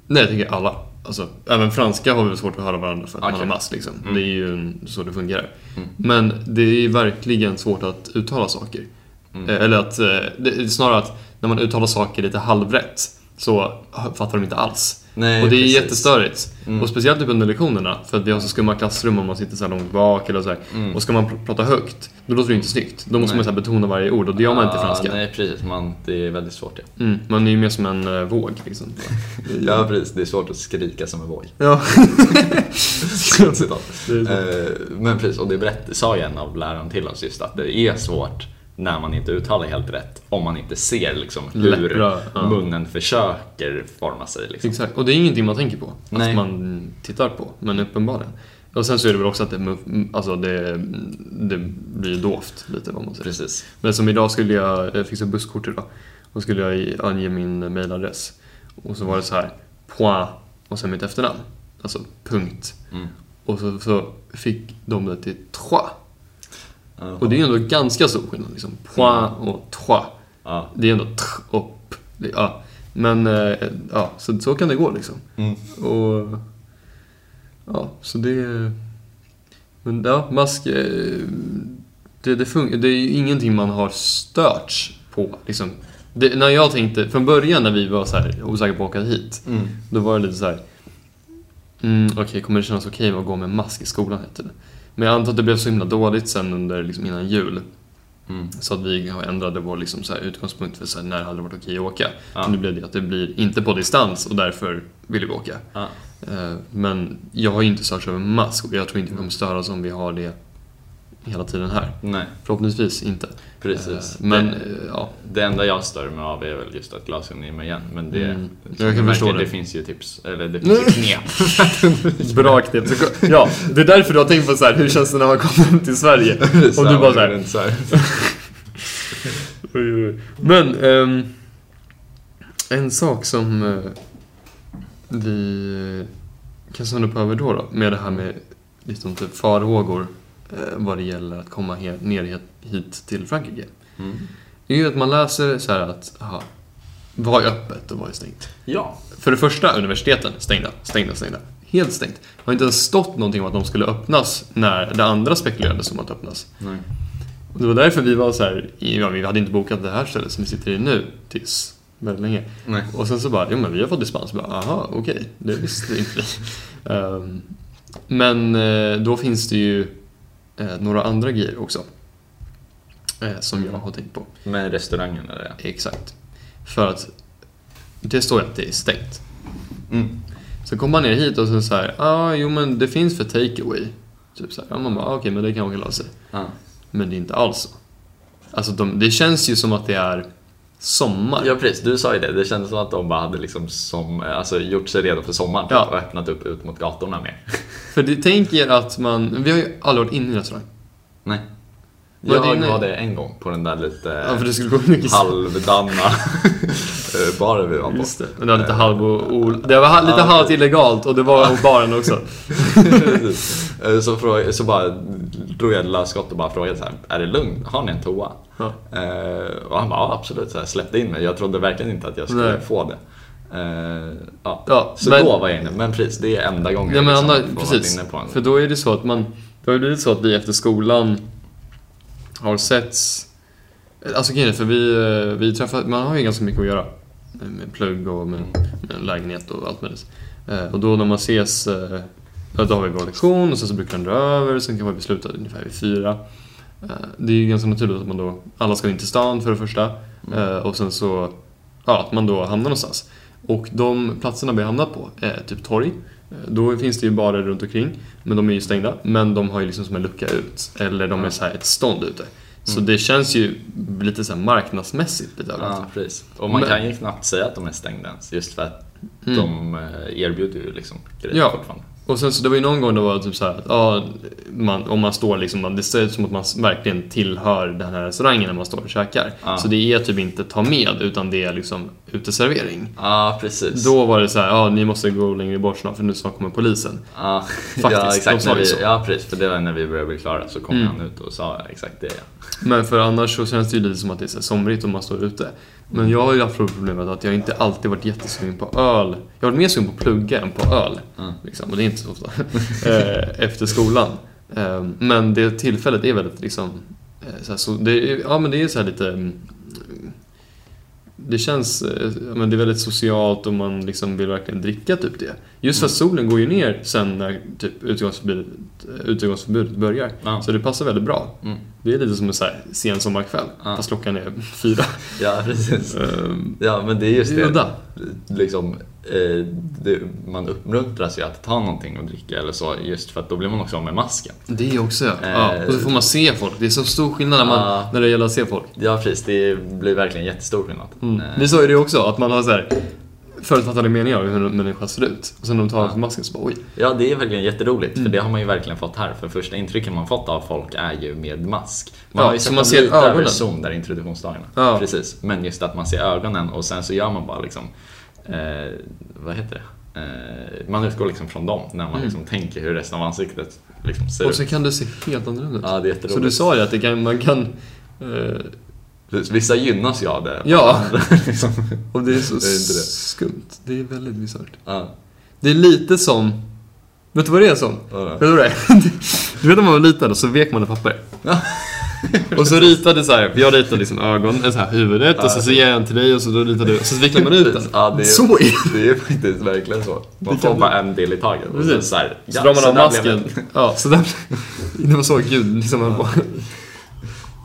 Nej, jag tänker alla. Alltså, även franska har vi svårt att höra varandra för att man Okej. har mask. Liksom. Mm. Det är ju så det fungerar. Mm. Men det är verkligen svårt att uttala saker. Mm. Eh, Eller att, eh, snarare att när man uttalar saker lite halvrätt så fattar de inte alls. Nej, och det är precis. jättestörigt. Mm. Och speciellt typ under lektionerna, för att vi har så skumma klassrum och man sitter så långt bak eller så. Mm. Och ska man pr- prata högt, då låter det inte snyggt. Då måste Nej. man så betona varje ord och det gör man inte i franska. Nej, precis. Man, det är väldigt svårt. Ja. Mm, man är ju mer som en uh, våg liksom. ja, precis. Det är svårt att skrika som en våg. Ja. Men precis, och det berätt, sa ju en av lärarna till oss just att det är svårt när man inte uttalar helt rätt om man inte ser liksom hur Läppar, ja. munnen försöker forma sig. Liksom. Exakt, och det är ingenting man tänker på. Nej. Att man tittar på, men uppenbarligen. Och sen så är det väl också att det, alltså det, det blir dovt lite vad man säger. Precis. Men som idag skulle jag jag fixa busskort idag. Och skulle jag ange min mailadress. Och så var det så här, point och sen mitt efternamn. Alltså punkt. Mm. Och så, så fick de det till trois. Ja. Och det är ändå ganska stor skillnad liksom. Point och trois. Ja. Det är ändå tr och p. Det- Ja. Men eh, ja, så, så kan det gå liksom. Mm. Och ja, så det... Men ja, mask... eh, Det, det, fun- det är ju ingenting man har störts på. Liksom. Det, när jag tänkte, från början när vi var så här osäkra på att åka hit, Mm. då var det lite så här. Mm, Okej, kommer det kännas okej att gå med mask i skolan? Heter det. Men jag antar att det blev så himla dåligt sen under, liksom, innan jul. Mm. Så att vi ändrade vår liksom, så utgångspunkt för så när hade det varit okej att åka. Ja. Nu blev det att det blir inte på distans och därför vill vi åka. Ja. Eh, Men jag har ju inte störts över mask och jag tror inte vi kommer störas om vi har det hela tiden här. Nej, Förhoppningsvis inte. precis. Eh, Men det, eh, ja, det enda jag stör mig av är väl just att glasögonen är med igen. Men det, Mm. Jag kan förstå det. det finns ju tips, eller det finns ju knep. bra knep. Ja, det är därför du har tänkt på så här, hur känns det när man kommer hem till Sverige? Och här, du bara man så här, här. Men ehm, en sak som eh, vi kan stanna upp över då, då med det här med liksom typ farhågor vad det gäller att komma he- ner hit till Frankrike. Mm. Det är ju att man läser så här att, aha, vad är öppet och vad är stängt? Ja. För det första, universiteten stängda, stängda, stängda. Helt stängt. Det har inte ens stått någonting om att de skulle öppnas när det andra spekulerades om att öppnas. Nej. Och det var därför vi var så här, ja, vi hade inte bokat det här stället som vi sitter i nu tills väldigt länge. Nej. Och sen så bara, jo men vi har fått dispens. Bara, Aha, okej, det visste inte vi. Ehm, men eh, då finns det ju eh, några andra grejer också. eh, som jag har tänkt på. Med restaurangen eller det? Exakt. För att det står ju att det är stängt. Mm. Så kommer man ner hit och så så här, ja ah, jo men det finns för takeaway. Typ så här, ja man bara, ah, okej men det kan man klara sig. Ja. Men det är inte alls så. Alltså de, det känns ju som att det är sommar. ja, precis. Du sa ju det. Det kändes som att de bara hade liksom som, alltså, gjort sig redo för sommaren Ja. och öppnat upp ut mot gatorna mer. För det tänker att man, vi har ju aldrig varit inne i restaurang. Nej. Jag var det en gång på den där lite Ja, halvdana eh, baren vi var på. Just det. Men det var lite halv och, o- Det var lite halvt illegalt och det var baren också. Eh, så, fråga, så bara drog jag ett löst skott och bara frågade så här, är det lugnt? Har ni en toa? Ja. Eh, och han bara, ja absolut, så här, släppte in mig. Jag trodde verkligen inte att jag skulle Nej. få det. Eh, ja. Ja, Så men- då var jag inne, men precis, det är enda gången Ja, men liksom, varit precis. inne på en. För då är det så att man, då är det så att vi efter skolan har setts, alltså grejen för vi, eh, vi träffar, man har ju ganska mycket att göra. Med plugg och med, med en lägenhet och allt möjligt. Eh, Och då när man ses, eh, då har vi vår lektion och sen så brukar den dra över, sen kan vi sluta ungefär vid fyra. Eh, Det är ju ganska naturligt att man då, alla ska in till stan för det första. Eh, Och sen så, ja, att man då hamnar någonstans. Och de platserna vi har hamnat på är typ torg. Eh, Då finns det ju barer runt omkring, men de är ju stängda. Men de har ju liksom som en lucka ut, eller de är så här ett stånd ute. Så det känns ju lite så marknadsmässigt lite överallt. Ja, precis. Och man Men- kan ju knappt säga att de är stängda ens, just för att Mm. de eh, erbjuder ju liksom grejer Ja. fortfarande. Och sen så det var ju någon gång det var typ så här att ja, man, om man står liksom, det ser ut som att man verkligen tillhör den här restaurangen när man står och käkar. Ja. Så det är typ inte ta med utan det är liksom uteservering. Ja, precis. Då var det så här, ja ni måste gå längre bort snart för nu snart kommer polisen. Ja, Faktiskt, ja, de exakt. sa När ju vi, så. ja, precis. För det var när vi började bli klara så kom Mm. han ut och sa exakt det. Ja. Men för annars så känns det ju lite som att det är så somrigt om man står ute. Men jag har ju haft problemet att jag inte alltid varit jättesugen på öl. Jag har varit mer sugen på att plugga än på öl. Mm. Liksom, och det är inte så ofta. Eh, Efter skolan. Eh, Men det tillfället är väldigt liksom... eh, Så här, så det, är- ja men det är så här lite... mm, det känns, men det är väldigt socialt och man liksom vill verkligen dricka typ det. Just för att solen går ju ner sen när typ utegångsförbudet, utegångsförbudet börjar. Ja. Så det passar väldigt bra. Mm. Det är lite som en så här sen sommarkväll, Ja. fast klockan är fyra. Ja, precis. Ehm, Ja, men det är just Det. Liksom, eh, det, man uppmuntras ju att ta någonting och dricka eller så, just för att då blir man också av med masken. Det också ja. ja. Eh, Och så får man se folk. Det är så stor skillnad när, man, Ja. när det gäller att se folk. Ja, precis. Det blir verkligen jättestor skillnad. Mm. Eh, Vi sa ju det också, att man har så här förutfattade meningar om hur en människa ser ut. Och sen när de tar Ja. på masken så bara oj. Ja, det är verkligen jätteroligt, Mm. för det har man ju verkligen fått här. För första intrycken man fått av folk är ju med mask. Man Ja, har ju sett man ser lite över ögonen. Zoom där introduktionsdagarna. Ja. Precis, men just att man ser ögonen och sen så gör man bara liksom, eh, vad heter det? Eh, man utgår liksom från dem när man Mm. liksom tänker hur resten av ansiktet liksom ser Och ut. så kan det se helt annorlunda ut. Ja, det är jätteroligt. så du sa ju att det kan, man kan... Eh, Precis, Vissa gynnas ju av det. Ja. Liksom, och det är så Det är inte det. skumt. Det är väldigt bisarrt. ja. Det är lite som... Vet du vad det är som? vadå? Vet du vad det är? Du vet när man var liten och så vek man ett papper. Ja. Och så ritade så här, jag ritade liksom ögon, så här huvudet och så, så ger jag en till dig och så då ritade du och så vecklar man ut den. Ja, det är, Så är det. det är faktiskt verkligen så. Man får bara en del i taget. Precis. så, här, Så ja, drar man av masken. Ja, så där, det var så gud liksom höll på.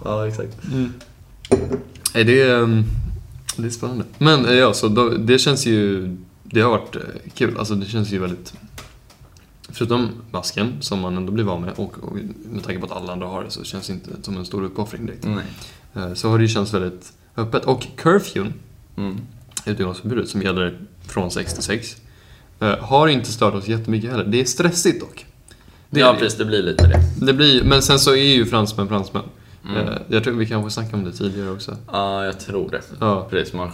Ja, exakt. Det är, ehm, det är spännande. Men eh, ja, så då, det känns ju... Det har varit eh, kul. Alltså det känns ju väldigt... Förutom masken, som man ändå blir van med, och, och med tanke på att alla andra har det, så känns det inte som en stor uppoffring direkt. Nej. Eh, Så har det ju känts väldigt öppet. Och curfewn, Mm. utegångsförbudet, som gäller från 6 till 6, eh, har inte stört oss jättemycket heller. Det är stressigt dock. Det ja, det. precis. Det blir lite det. Det blir, men sen så är ju fransmän fransmän. Mm. Eh, Jag tror vi kanske snackade om det tidigare också. Ja, jag tror det. Ja, Precis, man,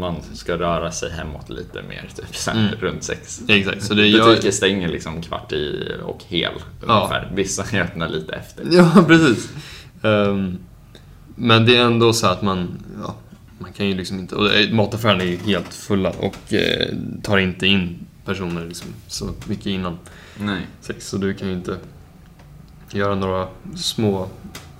man ska röra sig hemåt lite mer, typ sen Mm. runt sex. exakt. Så det. Butiker stänger liksom kvart i och hel Ja. ungefär. Vissa öppnar lite efter. Ja, precis. Ehm, men det är ändå så att man, ja, man kan ju liksom inte, och eh, mataffärerna är ju helt fulla och eh, tar inte in personer liksom så mycket innan Nej. sex. Så du kan ju inte göra några små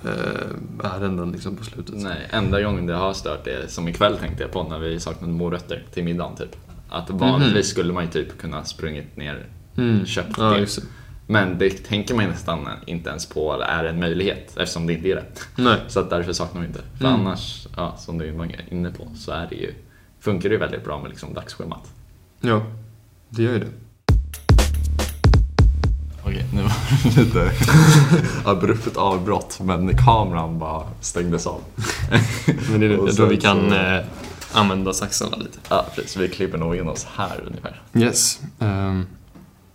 eh, ärenden liksom på slutet. Nej, enda gången det har stört är som ikväll tänkte jag på när vi saknade morötter till middagen typ. Att vanligtvis skulle man ju typ kunna sprungit ner Mm. köpt Ja, det. det. Men det tänker man nästan inte ens på är en möjlighet eftersom det inte är det. Nej. Så att därför saknar vi inte. För Mm. annars, ja, som du var inne på, så är det ju, funkar det ju väldigt bra med liksom dagsschemat. Ja, det gör ju det. Okej, nu var det lite abrupt avbrott men kameran bara stängdes av. Men det är, jag tror vi kan eh, använda saxarna lite. Ja, precis. Vi klipper nog in oss här ungefär. Yes. ehm,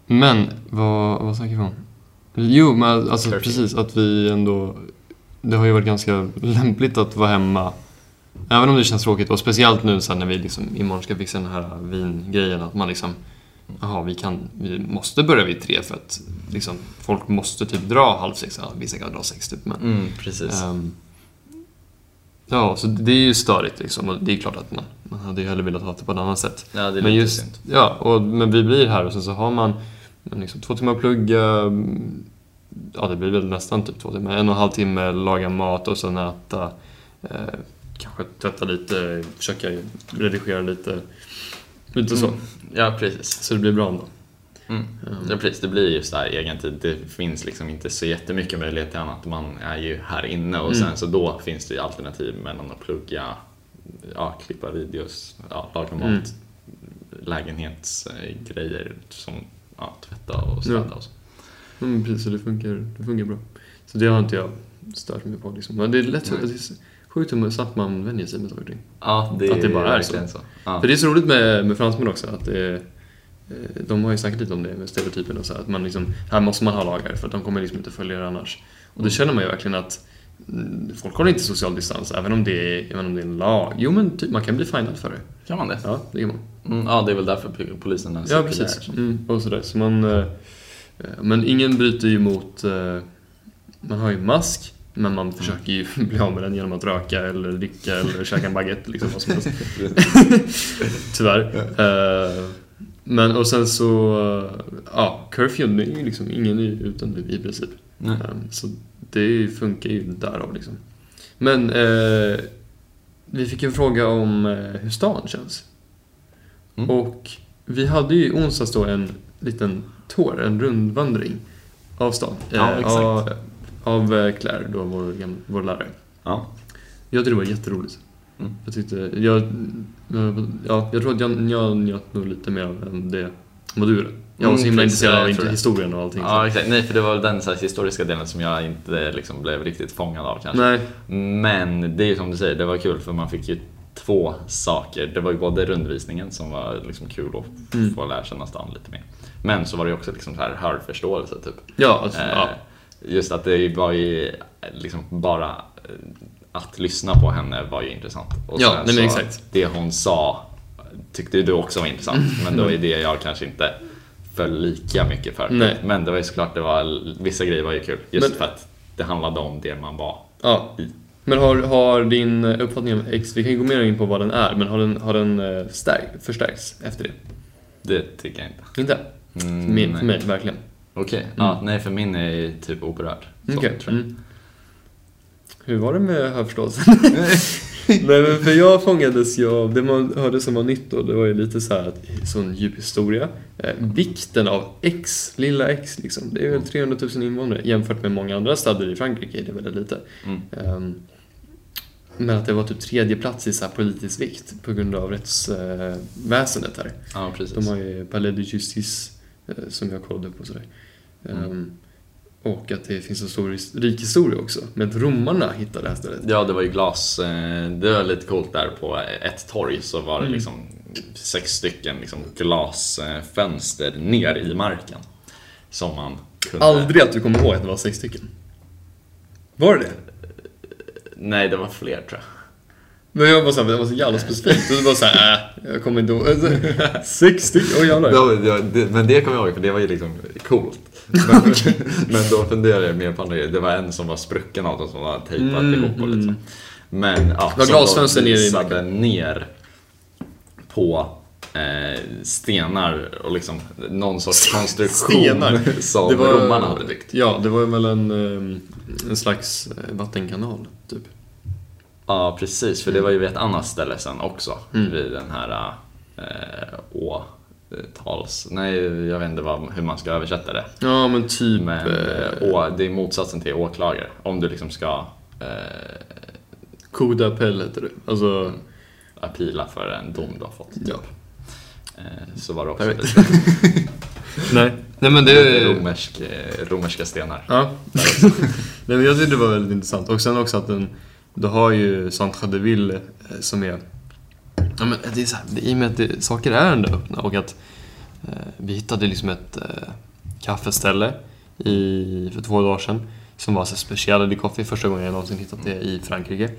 men vad, vad snackar vi om? Jo, men alltså Curfew. precis att vi ändå... Det har ju varit ganska lämpligt att vara hemma. Även om det känns tråkigt och speciellt nu sen när vi liksom imorgon ska fixa den här vingrejen att man liksom Jaha, vi, kan, vi måste börja vid tre för att liksom, folk måste typ dra halv sex, ja, vissa kan dra sex typ men Mm, precis. Ehm, ja, så det är ju störigt liksom. Och det är klart att man, man hade ju hellre velat ha det på ett annat sätt. ja, det är Men just, ja, och, men vi blir här och sen så har man liksom två timmar att plugga, ja det blir väl nästan typ två timmar, en och en halv timme laga mat och sen äta, eh, kanske tvätta lite, försöka redigera lite, lite så. Mm. Ja, precis. Så det blir bra ändå. Mm. Ehm, Ja, precis. Det blir just där egen tid. Det finns liksom inte så jättemycket möjlighet till annat. Man är ju här inne och Mm. sen så då finns det ju alternativ mellan att plugga, ja, klippa videos, ja, laga mat, Mm. lägenhetsgrejer som ja, tvätta och städa och så. Mm, precis, så det funkar, det funkar bra. Så det har inte jag stört mig på liksom. Men det är lätt, det är sjukt hur snabbt man vänjer sig med saker och ting. Ja, det Att det bara är verkligen så. Ja. För det är så roligt med, med fransmän också att det, eh, de har ju snackat lite om det med stereotypen och så att man liksom, här måste man ha lagar för att de kommer liksom inte följa det annars. Och då känner man ju verkligen att mm, folk håller inte social distans även om det är, även om det är en lag. Jo men typ, man kan bli finad för det. Kan man det? Ja, det kan man. Mm, ja, det är väl därför polisen har Ja, precis. Mm, och sådär. Så man, eh, eh, men ingen bryter ju mot... eh, Man har ju mask, men man försöker ju bli av med den genom att röka eller dricka eller käka en baguette. Liksom, vad som helst. Tyvärr. Eh, Men och sen så... Ja, curfew, är ju liksom ingen är ju utan det i princip. Eh, Så det funkar ju därav liksom. Men eh, vi fick en fråga om eh, hur stan känns. Mm. Och vi hade ju onsdags då en liten tour, en rundvandring av stan. Ja, Eh, exakt. Av, av eh, Claire, då vår, vår lärare. Ja. Jag tyckte det var jätteroligt. Mm. Jag tyckte, jag, ja, jag tror att jag, jag njöt nog lite mer av det gjorde. Jag var så Mm, himla precis, intresserad av historien och allting. Ja, exakt. Nej, för det var den så här, historiska delen som jag inte liksom, blev riktigt fångad av kanske. Nej, Men det är ju som du säger, det var kul för man fick ju två saker. Det var ju både rundvisningen som var liksom kul att Mm. få lära känna stan lite mer. Men så var det ju också liksom så här hörförståelse typ. ja, alltså, Eh, ja. Just att det var ju liksom bara eh, att lyssna på henne var ju intressant. Och Ja, nej, men exakt. Det hon sa tyckte du också var intressant. Men då är det jag kanske inte föll lika mycket för. Nej. Men det var ju såklart, det var, vissa grejer var ju kul. Just Men- för att det handlade om det man var ja. i. Men har, har din uppfattning om X, vi kan ju gå mer in på vad den är, men har den, har den eh, stärk, förstärkts efter det? Det tycker jag inte. Inte? Mm, för mig, verkligen. Okej, ja, nej för min är typ oberörd. Så, tror jag. Mm. Hur var det med hörförståelsen? Nej men för jag fångades ju av, det man hörde som var nytt då, det var ju lite så här att, sån djup historia. Eh, vikten av X, lilla X liksom. Det är väl 300 000 invånare jämfört med många andra städer i Frankrike är det väldigt lite. Mm. Ehm, men att det var typ tredje plats i så politisk vikt på grund av rättsväsendet här. Ja, precis. De har ju Palais de Justice eh, som jag kollade på sådär. Mm. Ehm, och att det finns en stor his- rik historia också. Men att romarna hittade det här stället. Ja, det var ju glas. eh, Det var lite coolt där på ett torg så var det Mm. liksom sex stycken liksom glasfönster ner i marken. Som man kunde... Aldrig att du kommer ihåg att det var sex stycken. Var det det? Nej, det var fler tror jag. Men jag var såhär, det var så jävla specifikt. Det var såhär, äh, jag kommer inte ihåg. Sex stycken? Åh jävlar. Men det kommer jag ihåg för det var ju liksom coolt. Men, men då funderade jag mer på andra grejer. Det var en som var sprucken av dem som var tejpat Mm, ihop och så. mm. Men ja, var glasfönster då ner visade ner på eh, stenar och liksom någon sorts konstruktion Stenar? som Det var- romarna hade byggt. Ja, det var väl en, ehm, en slags eh, vattenkanal, typ. Ja, precis. För det var ju vid ett annat ställe sen också. Mm. Vid den här eh, åtals... Nej, jag vet inte vad, hur man ska översätta det. Ja, men typ... Men eh, eh, å, det är motsatsen till åklagare. Om du liksom ska eh, Coup d'appel heter det. Alltså, apila för en dom du har fått. Typ. ja. Eh, så var det också lite, Nej. Nej men det... romersk, eh, romerska stenar. Ja. Nej, men jag tyckte det var väldigt intressant. Och sen också att den, du har ju Centre de Ville som är... Ja, men det är så här, I och med att det, saker är ändå öppna och att eh, vi hittade liksom ett eh, kaffeställe i, för två dagar sedan som var så specialty coffee, första gången jag någonsin hittat det i Frankrike.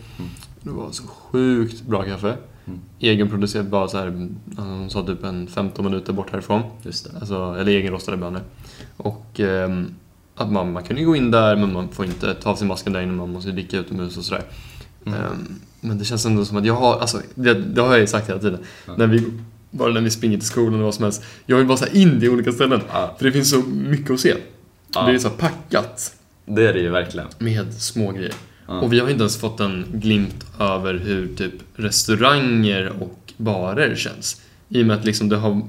Det var så sjukt bra kaffe. Mm. Egenproducerat, bara så här, de sa typ en 15 minuter bort härifrån. Just det. Alltså, eller egenrostade bönor. Och ehm, att man, man kan ju gå in där men man får inte ta av sig masken där inne, man måste dricka utomhus och sådär. Mm. Ehm, men det känns ändå som att jag har, alltså det, det har jag ju sagt hela tiden. Ja. När vi, bara när vi springer till skolan och vad som helst. Jag vill bara så in i olika ställen. Ja. För det finns så mycket att se. Ja. Det är så packat Det är det ju verkligen. med små grejer. Och vi har inte ens fått en glimt över hur typ restauranger och barer känns. I och med att liksom det har,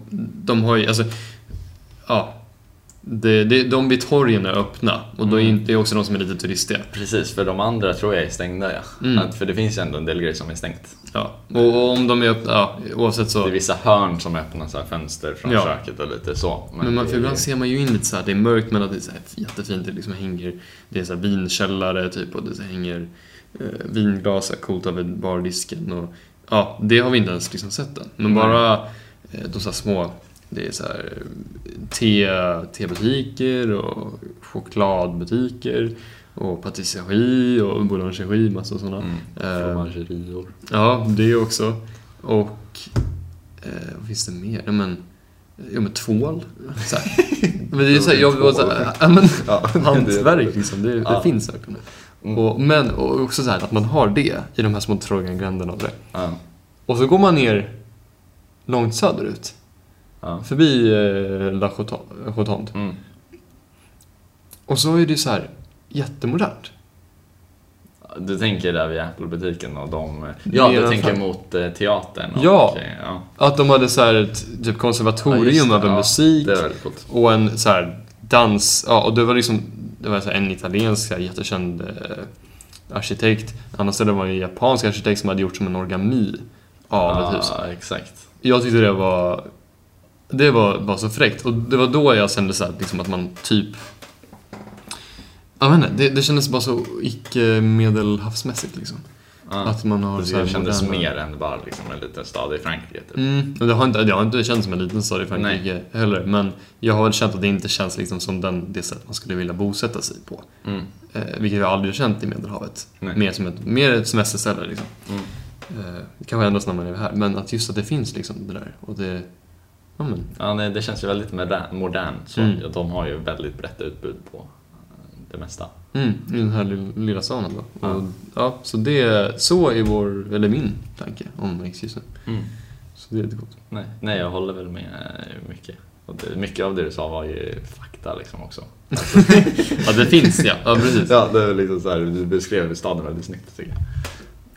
de har ju, alltså, ja. Det, det, de vid torgen är öppna och då är Mm. det är också de som är lite turistiga. Precis, för de andra tror jag är stängda ja. Mm. Att, för det finns ju ändå en del grejer som är stängt. Ja. Och, och om de är öppna, ja, oavsett så. Det är vissa hörn som öppnar så här fönster från Ja. köket och lite så. Men man, det för är- ibland ser man ju in lite så här, det är mörkt men att det är så här jättefint, det liksom hänger, det är så här vinkällare typ och det hänger eh, vinglas coolt över bardisken och ja, det har vi inte ens liksom sett än. Men bara eh, de så här små, det är så här te, tebutiker och chokladbutiker och patisserie och boulangerie, massa sådana. Mm. Eh, Fromagerior. Ja, det också. Och eh, vad finns det mer? Ja, men, ja, men tvål. Så här. Men det är så här, jag var så här, ja, men, Ja, hantverk liksom, det, det Ja. finns verkligen. Mm. Och, men och också så här att man har det i de här små tråkiga gränderna och det. Ja. Och så går man ner långt söderut, Ja. förbi eh, La Jotonde. Mm. Och så är det så här jättemodernt. Du tänker där vid Apple-butiken och de... Ja, Mer du än tänker fan. mot eh, teatern och... Ja. eh, ja. Att de hade så här ett typ Ja, konservatorium just det, över ja. musik Det och en så här dans, ja och det var liksom, det var så en italiensk så här, jättekänd eh, arkitekt. Ställen var en japansk arkitekt som hade gjort som en origami av ett hus. Ja, exakt. Jag tyckte det var, det var, var så fräckt och det var då jag kände så här, liksom att man typ jag vet inte, det, det kändes bara så icke-medelhavsmässigt liksom. Ja. Att man har så här det kändes moderna- mer än bara liksom en liten stad i Frankrike. Typ. Mm, det har, inte, det har inte känts som en liten stad i Frankrike heller. Men jag har känt att det inte känns liksom som den, det sätt man skulle vilja bosätta sig på. Mm. Eh, vilket jag aldrig har känt i Medelhavet. Nej. Mer som ett, mer ett semesterställe liksom. Mm. Eh, det kanske ändras när man är här. Men att just att det finns liksom det där. Och det... Ja men. Ja, nej, det känns ju väldigt moder- modernt. Så Mm. de har ju väldigt brett utbud på eh, det mesta. Mm, I den här lilla, staden då. Ja. Och, ja, så det, så är vår, eller min tanke om Rikshuset. Mm. Så det är lite coolt. Nej, nej, jag håller väl med eh, mycket. Och det, mycket av det du sa var ju fakta liksom också. Ja, det finns ja. Ja, precis. Ja, det är liksom så här, du beskrev staden väldigt snyggt tycker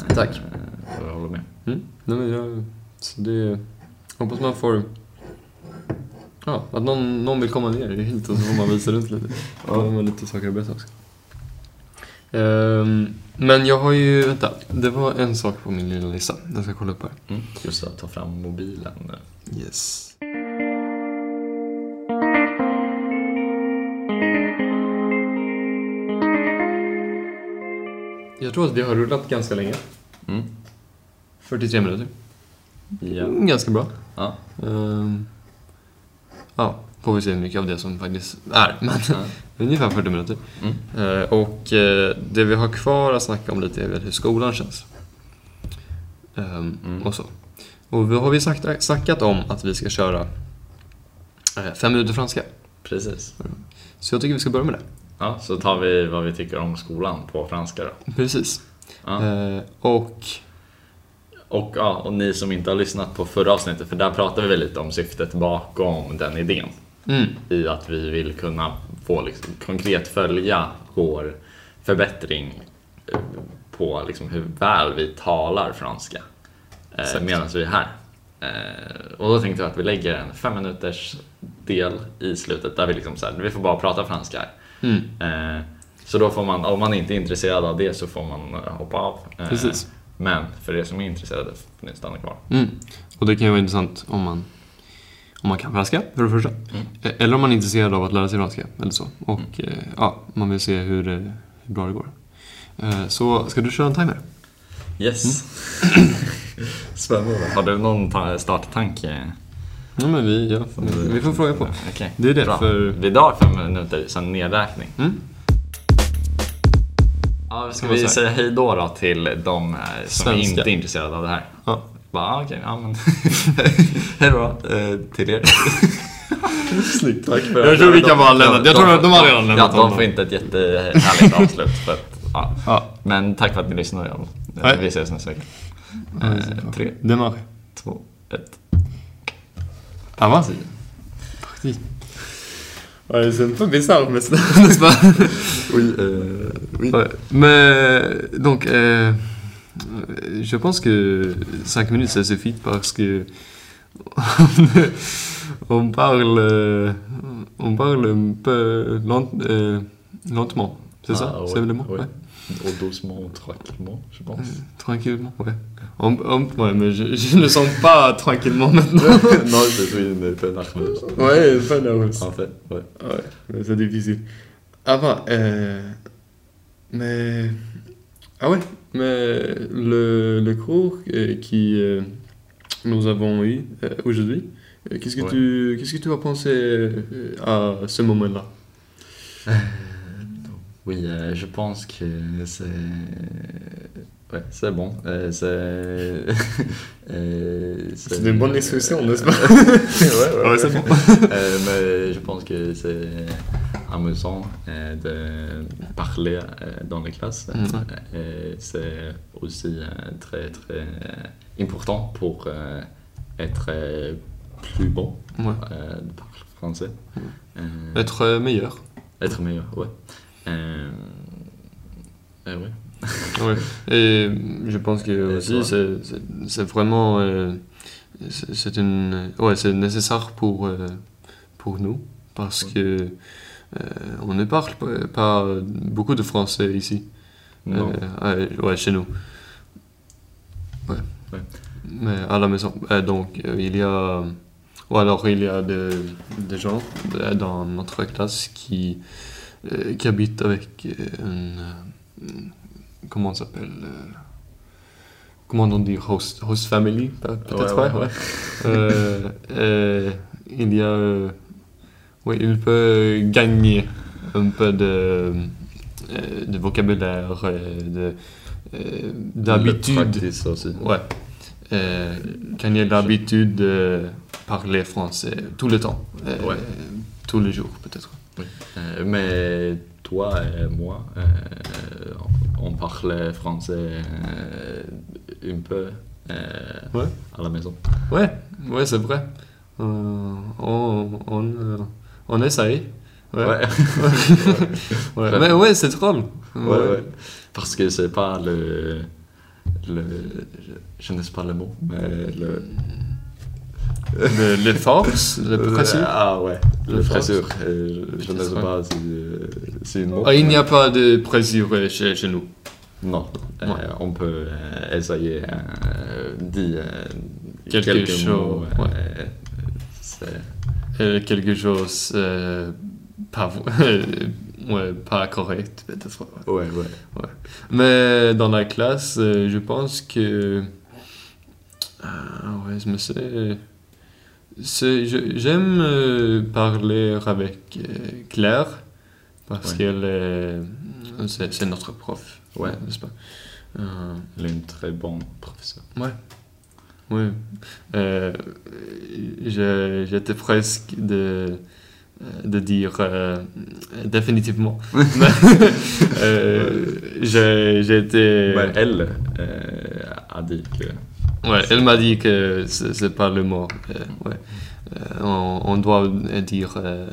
jag. Tack. Eh, jag håller med. Mm. Nej, men jag, så det, hoppas man får... Ja, att någon, någon vill komma ner hit och så får man visa runt lite. Ja. Då har man lite saker att berätta också. Ehm, men jag har ju, vänta, det var en sak på min lilla lista. Jag ska kolla upp här. Mm. Just att ta fram mobilen. Yes. Jag tror att vi har rullat ganska länge. Mm. 43 minuter. Ja. Ganska bra. ja. Ehm, ja, får vi se hur mycket av det som faktiskt är. Men Ja. ungefär 40 minuter. Mm. Eh, och eh, det vi har kvar att snacka om lite är väl hur skolan känns. Ehm, Mm. Och så. Och vi har vi sagt, snackat om att vi ska köra eh, fem minuter franska. Precis. Så jag tycker vi ska börja med det. Ja, så tar vi vad vi tycker om skolan på franska då. Precis. Ja. Och Och, ja, och ni som inte har lyssnat på förra avsnittet, för där pratade vi lite om syftet bakom den idén. mm, I att vi vill kunna få liksom, konkret följa vår förbättring eh, på liksom, hur väl vi talar franska eh, medan vi är här. Eh, och då tänkte jag att vi lägger en fem minuters del i slutet där vi liksom så här, vi får bara prata franska här. mm, Eh, så då får man, om man inte är intresserad av det så får man eh, hoppa av. Eh, Precis. Men för er som är intresserade får ni stanna kvar. mm. Och det kan ju vara intressant om man, om man kan franska, för det första. Eh, Eller om man är intresserad av att lära sig franska, eller så. Och eh, ja, man vill se hur, eh, hur bra det går. Eh, Så ska du köra en timer? Yes. Spännande. Har du någon ta- starttanke? Ja, men vi, ja, vi får fråga på. Okej. Det är det, Bra. för- Vi drar fem minuter, sen nedräkning. Mm. Ja, ska vi säga. säga hej då, då till de eh, som Svenska. inte är intresserade av det här? Ja. Bara, okej, ja men... hej då eh, till er. Snyggt. Tack för Jag tror vi kan bara lämna- jag tror att de har redan lämnat Ja, de får inte ett jättehärligt avslut. För att, ja. Ja. Men tack för att ni lyssnade. Ja. Vi ses nästa vecka. Eh, tre, Démarre. två, ett. Va Parti. Ouais, c'est un peu bizarre, mais c'est- n'est-ce pas? Oui, euh, oui. Ouais. Mais donc, euh, je pense que 5 minutes ça suffit parce que on parle, euh, on parle un peu lent- euh, lentement. C'est ça? Ah, ouais, C'est le mot? ouais. Ouais. Och doucement, tranquillement, je pense. Tranquillement, ouais. Ouais, mais je, je ne sens pas tranquillement maintenant. non, je suis une peu nerveuse. ouais, nerveux. En fait, ouais. Ouais, mais c'est difficile. Avant, euh, mais... Ah ouais, mais le, le cours euh, qui euh, nous avons eu euh, aujourd'hui, euh, qu'est-ce que Ouais. tu qu'est-ce que tu as pensé euh, à ce moment-là? Oui, euh, je pense que c'est. Ouais, c'est bon. Euh, c'est. euh, C'est une bonne expression, n'est-ce pas? Ouais, ouais, Ouais, c'est bon. Euh, mais je pense que c'est amusant de parler dans les classes. Mhm. Euh, c'est aussi très très important pour être plus bon Ouais. de parler français. Euh, Être meilleur. être meilleur, ouais. Euh, euh, ouais. Ouais. Et je pense que Et aussi c'est- vraiment euh, c'est une ouais c'est nécessaire pour euh, pour nous parce Ouais. que euh, on ne parle pas, pas beaucoup de français ici Non. Euh, ouais, chez nous ouais, Ouais. mais à la maison Euh, donc euh, il y a ou alors il y a des, des gens euh, dans notre classe qui euh, qui habitent avec euh, une euh, comment ça s'appelle comment on dit host host family peut- peut-être Ouais, ouais, ouais. Euh, euh, il y a oui il peut gagner un peu de de vocabulaire de d'habitude. Ouais. Euh, gagner l'habitude de parler français tout le temps. Ouais. Tous les jours, peut-être. Euh, mais toi et moi, euh, on parle français euh, un peu euh, Ouais. à la maison. Ouais, ouais, c'est vrai. Euh, on, on, euh, on essaye. Ouais. Ouais. Ouais. Mais ouais, c'est drôle. Ouais. Parce que c'est pas le. le je, je ne sais pas le mot, mais le. Le, les forces, le principe. Ah ouais, Le le force. Euh, je ne sais pas si euh, c'est une. Ah, il n'y a pas de pressure chez, chez nous. Non, euh, on peut euh, essayer euh, dire euh, Quelque quelques chose, euh, ouais. Euh, quelque chose euh, pas, ouais, pas correct, peut-être. ouais. ouais, ouais. Mais dans la classe, euh, je pense que. Ah ouais, je me sais. J'aime euh, parler avec euh, Claire parce Ouais. qu'elle est. C'est notre prof. Ouais. N'est-ce pas? Euh, Il est une très bonne professeur. oui. Euh, je- J'étais presque de, de dire définitivement. J'ai été. Ouais, elle a dit que. Ouais, elle m'a dit que c'est pas le mot. euh, ouais. Euh, on, on doit dire. euh,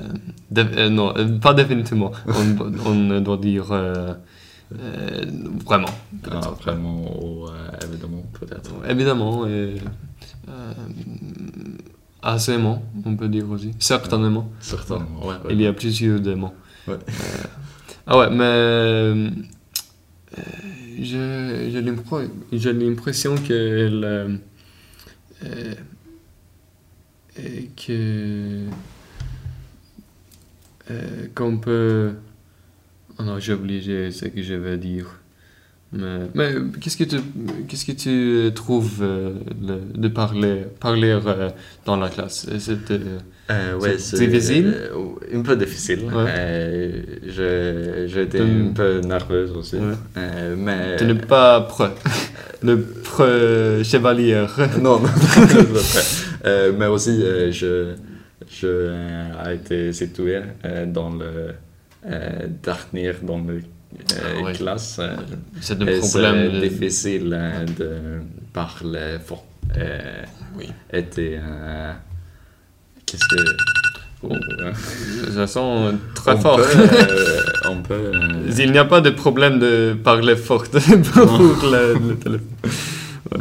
non, pas définitivement. On, on doit dire. vraiment. Ah, vraiment, ou, évidemment, peut-être. Évidemment. Et, euh, aisément, on peut dire aussi. Certainement. Certainement, ouais. ouais. Il y a plusieurs. Euh, ah ouais, mais j'ai j'ai l'impre- j'ai l'impression que le, euh, et que euh, qu'on peut oh non j'ai oublié ce que je vais dire mais, mais qu'est-ce que tu qu'est-ce que tu trouves euh, le- de parler parler euh, dans la classe? C'était Euh, ouais, difficile? euh, un peu difficile. Ouais. Euh, je- J'étais un peu nerveuse aussi. Ouais. Mais... tu n'es pas prêt le chevalier non, mais aussi, je, je a été situé dans le dernier dans le euh, Ah ouais. classe. euh, c'est un et problème de- difficile euh, de parler fort. Euh, Oui. était euh, qu'est-ce que Oh. euh, Ça sent très on fort. peut, euh, on peut euh, Il n'y a pas de problème de parler fort pour le, le téléphone.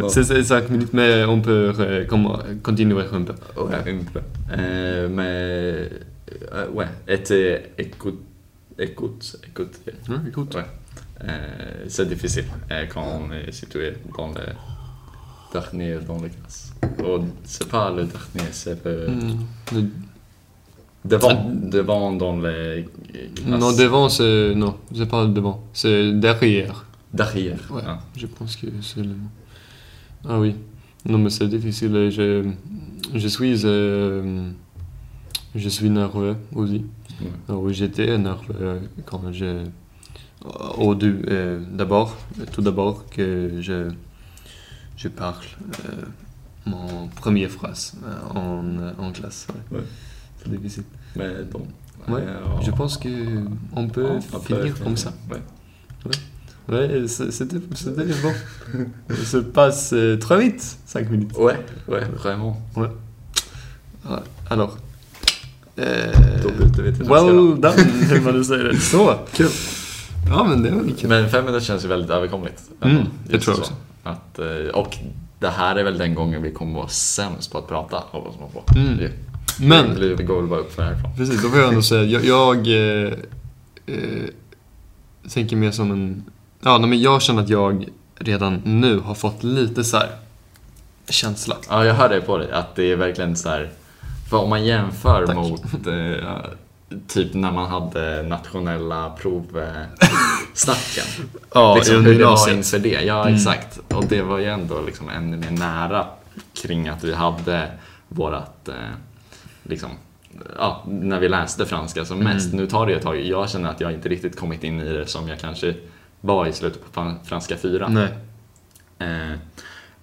C'est c'est cinq minutes, mais on peut euh, continuer un peu. Ouais, un peu. Euh, mais, euh, ouais, était écoute, écoute, écoute. Écoute. Ouais. Euh, c'est difficile euh, quand on est situé dans le dernier dans la classe. Oh, c'est pas le dernier, c'est le Hmm. Le- devant, devant dans les classes. Non, devant, c'est. Non, c'est pas devant. C'est derrière. Derrière. Ouais. hein. Je pense que c'est le mot. Ah oui. Non, mais c'est difficile. Je, je suis. euh, je suis nerveux aussi. Ouais. Ah oui, j'étais nerveux quand je. Au euh, d'abord, tout d'abord que je, je parle euh, mon première phrase euh, en, en classe. ouais. Ouais. C'est difficile. Mais bon. Ouais, euh, Je pense que on peut on- on peut finir comme ça. Ouais. Ouais, c'était c'était bon. Ça passe euh, très vite, 5 minutes. Ouais, ouais, vraiment. Ah, Alors. Eh, Då byter vi nästa well done, vill man säga det. Så. Kul. Ja, men det var kul. Men fem minuter känns ju väldigt överkomligt. Mm, det tror jag så. också. Att, eh, och det här är väl den gången vi kommer vara sämst på att prata, hoppas man på. Mm. Det, Men, det går väl bara upp för härifrån. precis, då får jag ändå säga, jag, jag eh, eh, tänker mer som en... Ja, men jag känner att jag redan nu har fått lite så här känsla. Ja, jag hör det på dig, att det är verkligen så här. För om man jämför Tack. mot eh, typ när man hade nationella provsnacken. Ja, liksom, hur det var inför det. Ja, Mm. exakt. Och det var ju ändå liksom ännu mer nära kring att vi hade vårat, eh, liksom, ja, när vi läste franska som mest. Mm. Nu tar det ett tag. Jag känner att jag inte riktigt kommit in i det som jag kanske var i slutet på fran- franska 4. Nej. Eh,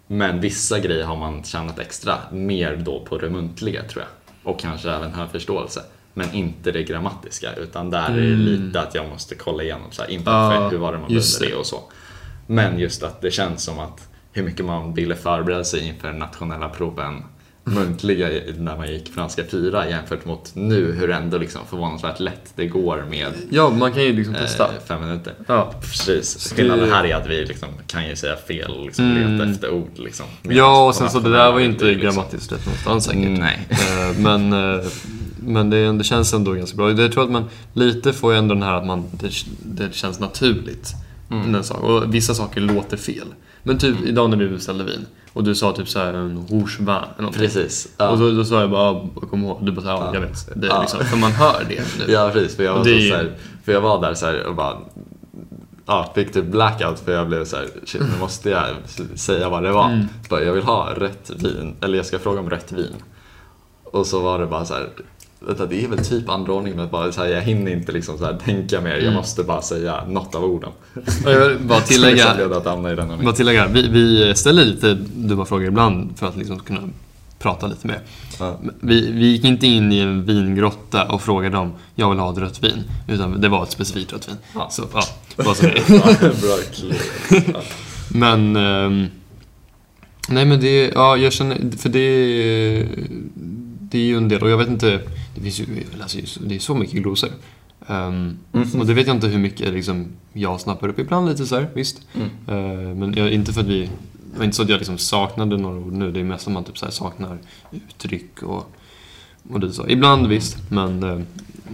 men vissa grejer har man tjänat extra, mer då på det muntliga tror jag. Och kanske även hörförståelse. Men inte det grammatiska, utan där är det Mm. lite att jag måste kolla igenom så här, imperfekt, hur var det man började det. och så. Men just att det känns som att hur mycket man ville förbereda sig inför nationella proven muntliga när man gick franska 4 jämfört mot nu hur ändå liksom förvånansvärt lätt det går med Ja, man kan ju liksom testa. eh, fem minuter. Ja. Precis. Skillnaden det- här är att vi liksom kan ju säga fel och liksom Mm. leta efter ord. Liksom. Ja, och sen så det där var ju inte liksom- grammatiskt rätt någonstans säkert. Nej. Eh, Men, eh, men det, det känns ändå ganska bra. Jag tror att man lite får ju ändå den här att man, det, det känns naturligt. Mm. Och vissa saker låter fel. Men typ idag när vi beställde vin och du sa typ så här en vin eller någonting. Precis. Ja. Och då, då sa jag bara, "Ah, kom ihåg. Du bara så här, ja, Ja. jag vet. Det Ja. liksom, för man hör det nu. ja, precis. För jag, var det så, så här, för jag var där så här och bara Ja, fick typ blackout för jag blev så här, shit nu måste jag säga vad det var. Mm. Bara, jag vill ha rött vin, eller jag ska fråga om rött vin. Och så var det bara så här, vänta det är väl typ andra ordning men bara så här, jag hinner inte liksom så här tänka mer, jag Mm. måste bara säga något av orden. Jag vill bara tillägga, att ordningen. bara tillägga vi, vi ställer lite dumma frågor ibland för att liksom kunna prata lite mer. Ja. Vi, vi gick inte in i en vingrotta och frågade dem jag vill ha ett rött vin. Utan det var ett specifikt rött vin. Ja. Så, ja, är. Ja, bra. Ja. Men... ehm, nej men det, ja jag känner, för det... Det är ju en del och jag vet inte, det finns ju, alltså, det är så mycket glosor. Ehm, Mhm. Och det vet jag inte hur mycket liksom, jag snappar upp ibland lite så här, visst. Mm. Eh, men jag, inte för att vi, det var inte så att jag liksom saknade några ord nu, det är mest att man typ så här saknar uttryck och, och lite så. Ibland visst, men eh,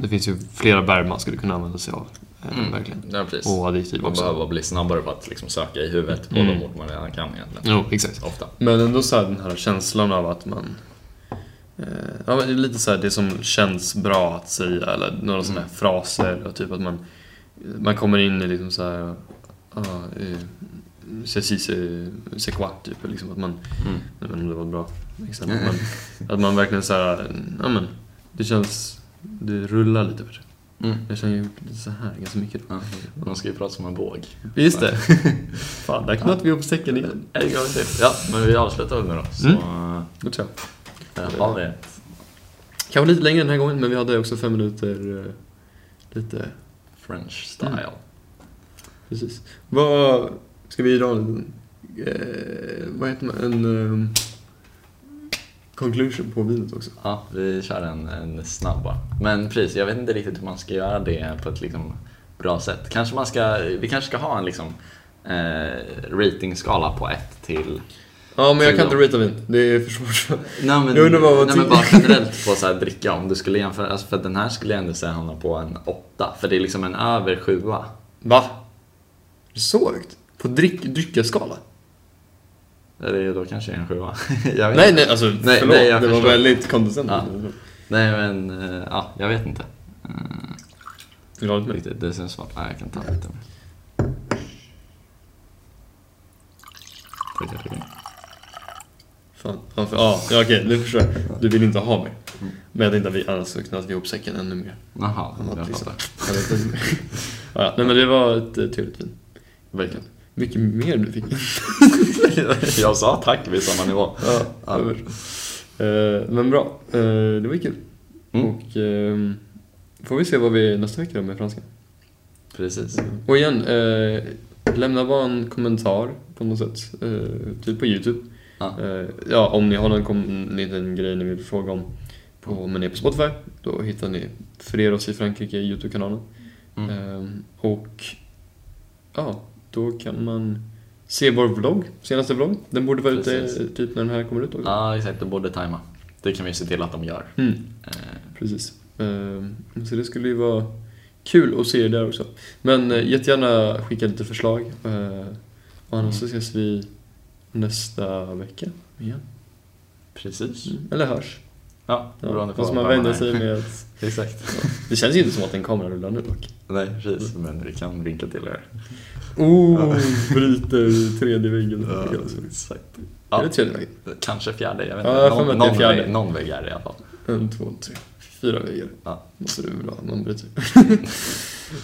det finns ju flera verb man skulle kunna använda sig av. Mm. Verkligen. Ja, precis. Och adjektiv Man också. behöver bli snabbare på att liksom söka i huvudet på Mm. de ord man redan kan egentligen. Jo, exakt. Ofta. Men ändå så här den här känslan av att man... Eh, ja, men det är lite så här det som känns bra att säga eller några sådana här fraser och typ att man... Man kommer in i liksom så här... Ah, eh, Ceci, c'est quoi? Typ, liksom att man... Mm. Inte om det var ett bra exempel, men att man verkligen så här... Ja, men det känns... Det rullar lite bättre. Mm. Jag känner ju så här ganska mycket. Ja. Man ska ju prata som en båg. Just det. Fan, där knöt vi ihop säcken igen. En gång till. Ja, men vi avslutar väl nu då. Så Mm. Då tror vi ett. Kanske lite längre den här gången, men vi hade också fem minuter eh, lite... French style. Mm. Precis. Vad... Ska vi dra en... Eh, vad heter man? En... Eh, conclusion på vinet också. Ja, vi kör en, en snabb bara. Men precis, jag vet inte riktigt hur man ska göra det på ett liksom bra sätt. Kanske man ska, vi kanske ska ha en liksom eh, ratingskala på 1 till... Ja, men jag kan inte ratea vin. Det är för svårt. Nej men, Jag undrar vad var nej, men tio. bara generellt på så här dricka om du skulle jämföra, alltså för den här skulle jag ändå säga hamna på en 8. För det är liksom en över 7 Va? Är det så högt? På dryck, dryckeskala? Eller då kanske en 7 jag Nej, nej, alltså Nej, förlåt. nej, jag det var förstår. väldigt kondescendent. Nej men, eh, ja, jag vet inte. Vill du ha lite mer? Det känns svårt. Nej, jag kan ta lite mer. Fan. Ja, för, ja, okej, nu förstår jag. Du vill inte ha mer. Mm. Men jag tänkte att vi annars så knöt ihop säcken ännu mer. Jaha, jag liksom. fattar. Ja, nej, men det var ett eh, trevligt vin. Verkligen. Mycket mer du fick. jag sa tack vid samma nivå. ja, Ja. Eh, men bra, Eh, det var ju kul. Mm. Och ehm, får vi se vad vi nästa vecka då med franskan. Precis. Och igen, lämna bara en kommentar på något sätt. Typ på YouTube. Ja. Eh, ja, om ni har någon kom- liten grej ni vill fråga om på, men ni är på Spotify, då hittar ni För er oss i Frankrike YouTube-kanalen. Mm. Ehm, och ja, då kan man se vår vlogg, senaste vlogg. Den borde vara ute Precis. typ när den här kommer ut också. Ja, exakt. Det borde tajma. Det kan vi se till att de gör. Mm, Eh, precis. Ehm, Så det skulle ju vara kul att se er där också. Men eh, jättegärna skicka lite förslag. Eh, Och annars så ses vi nästa vecka igen. Precis. Mm. Eller hörs. Ja, Ja, beroende på fast man är. sig med. Exakt. Det känns ju inte som att en kamera rullar nu dock. Nej, precis. Men vi kan vinka till er. Oh, bryter tredje väggen. Ja, Är exakt. det Ja, tredje väggen? kanske fjärde. Jag vet Ja, inte. mig någon, det är någon, fjärde. vägg, någon vägg är det i alla fall. En, två, tre, fyra väggar. Ja. Måste du väl ha, någon bryter.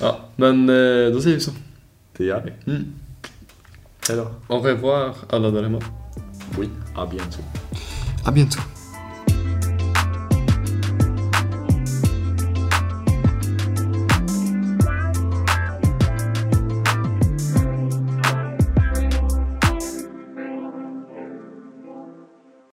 ja, men eh, då säger vi så. Det gör vi. Mm. Hej då. Au revoir alla där hemma. Oui, à bientôt. A bientôt.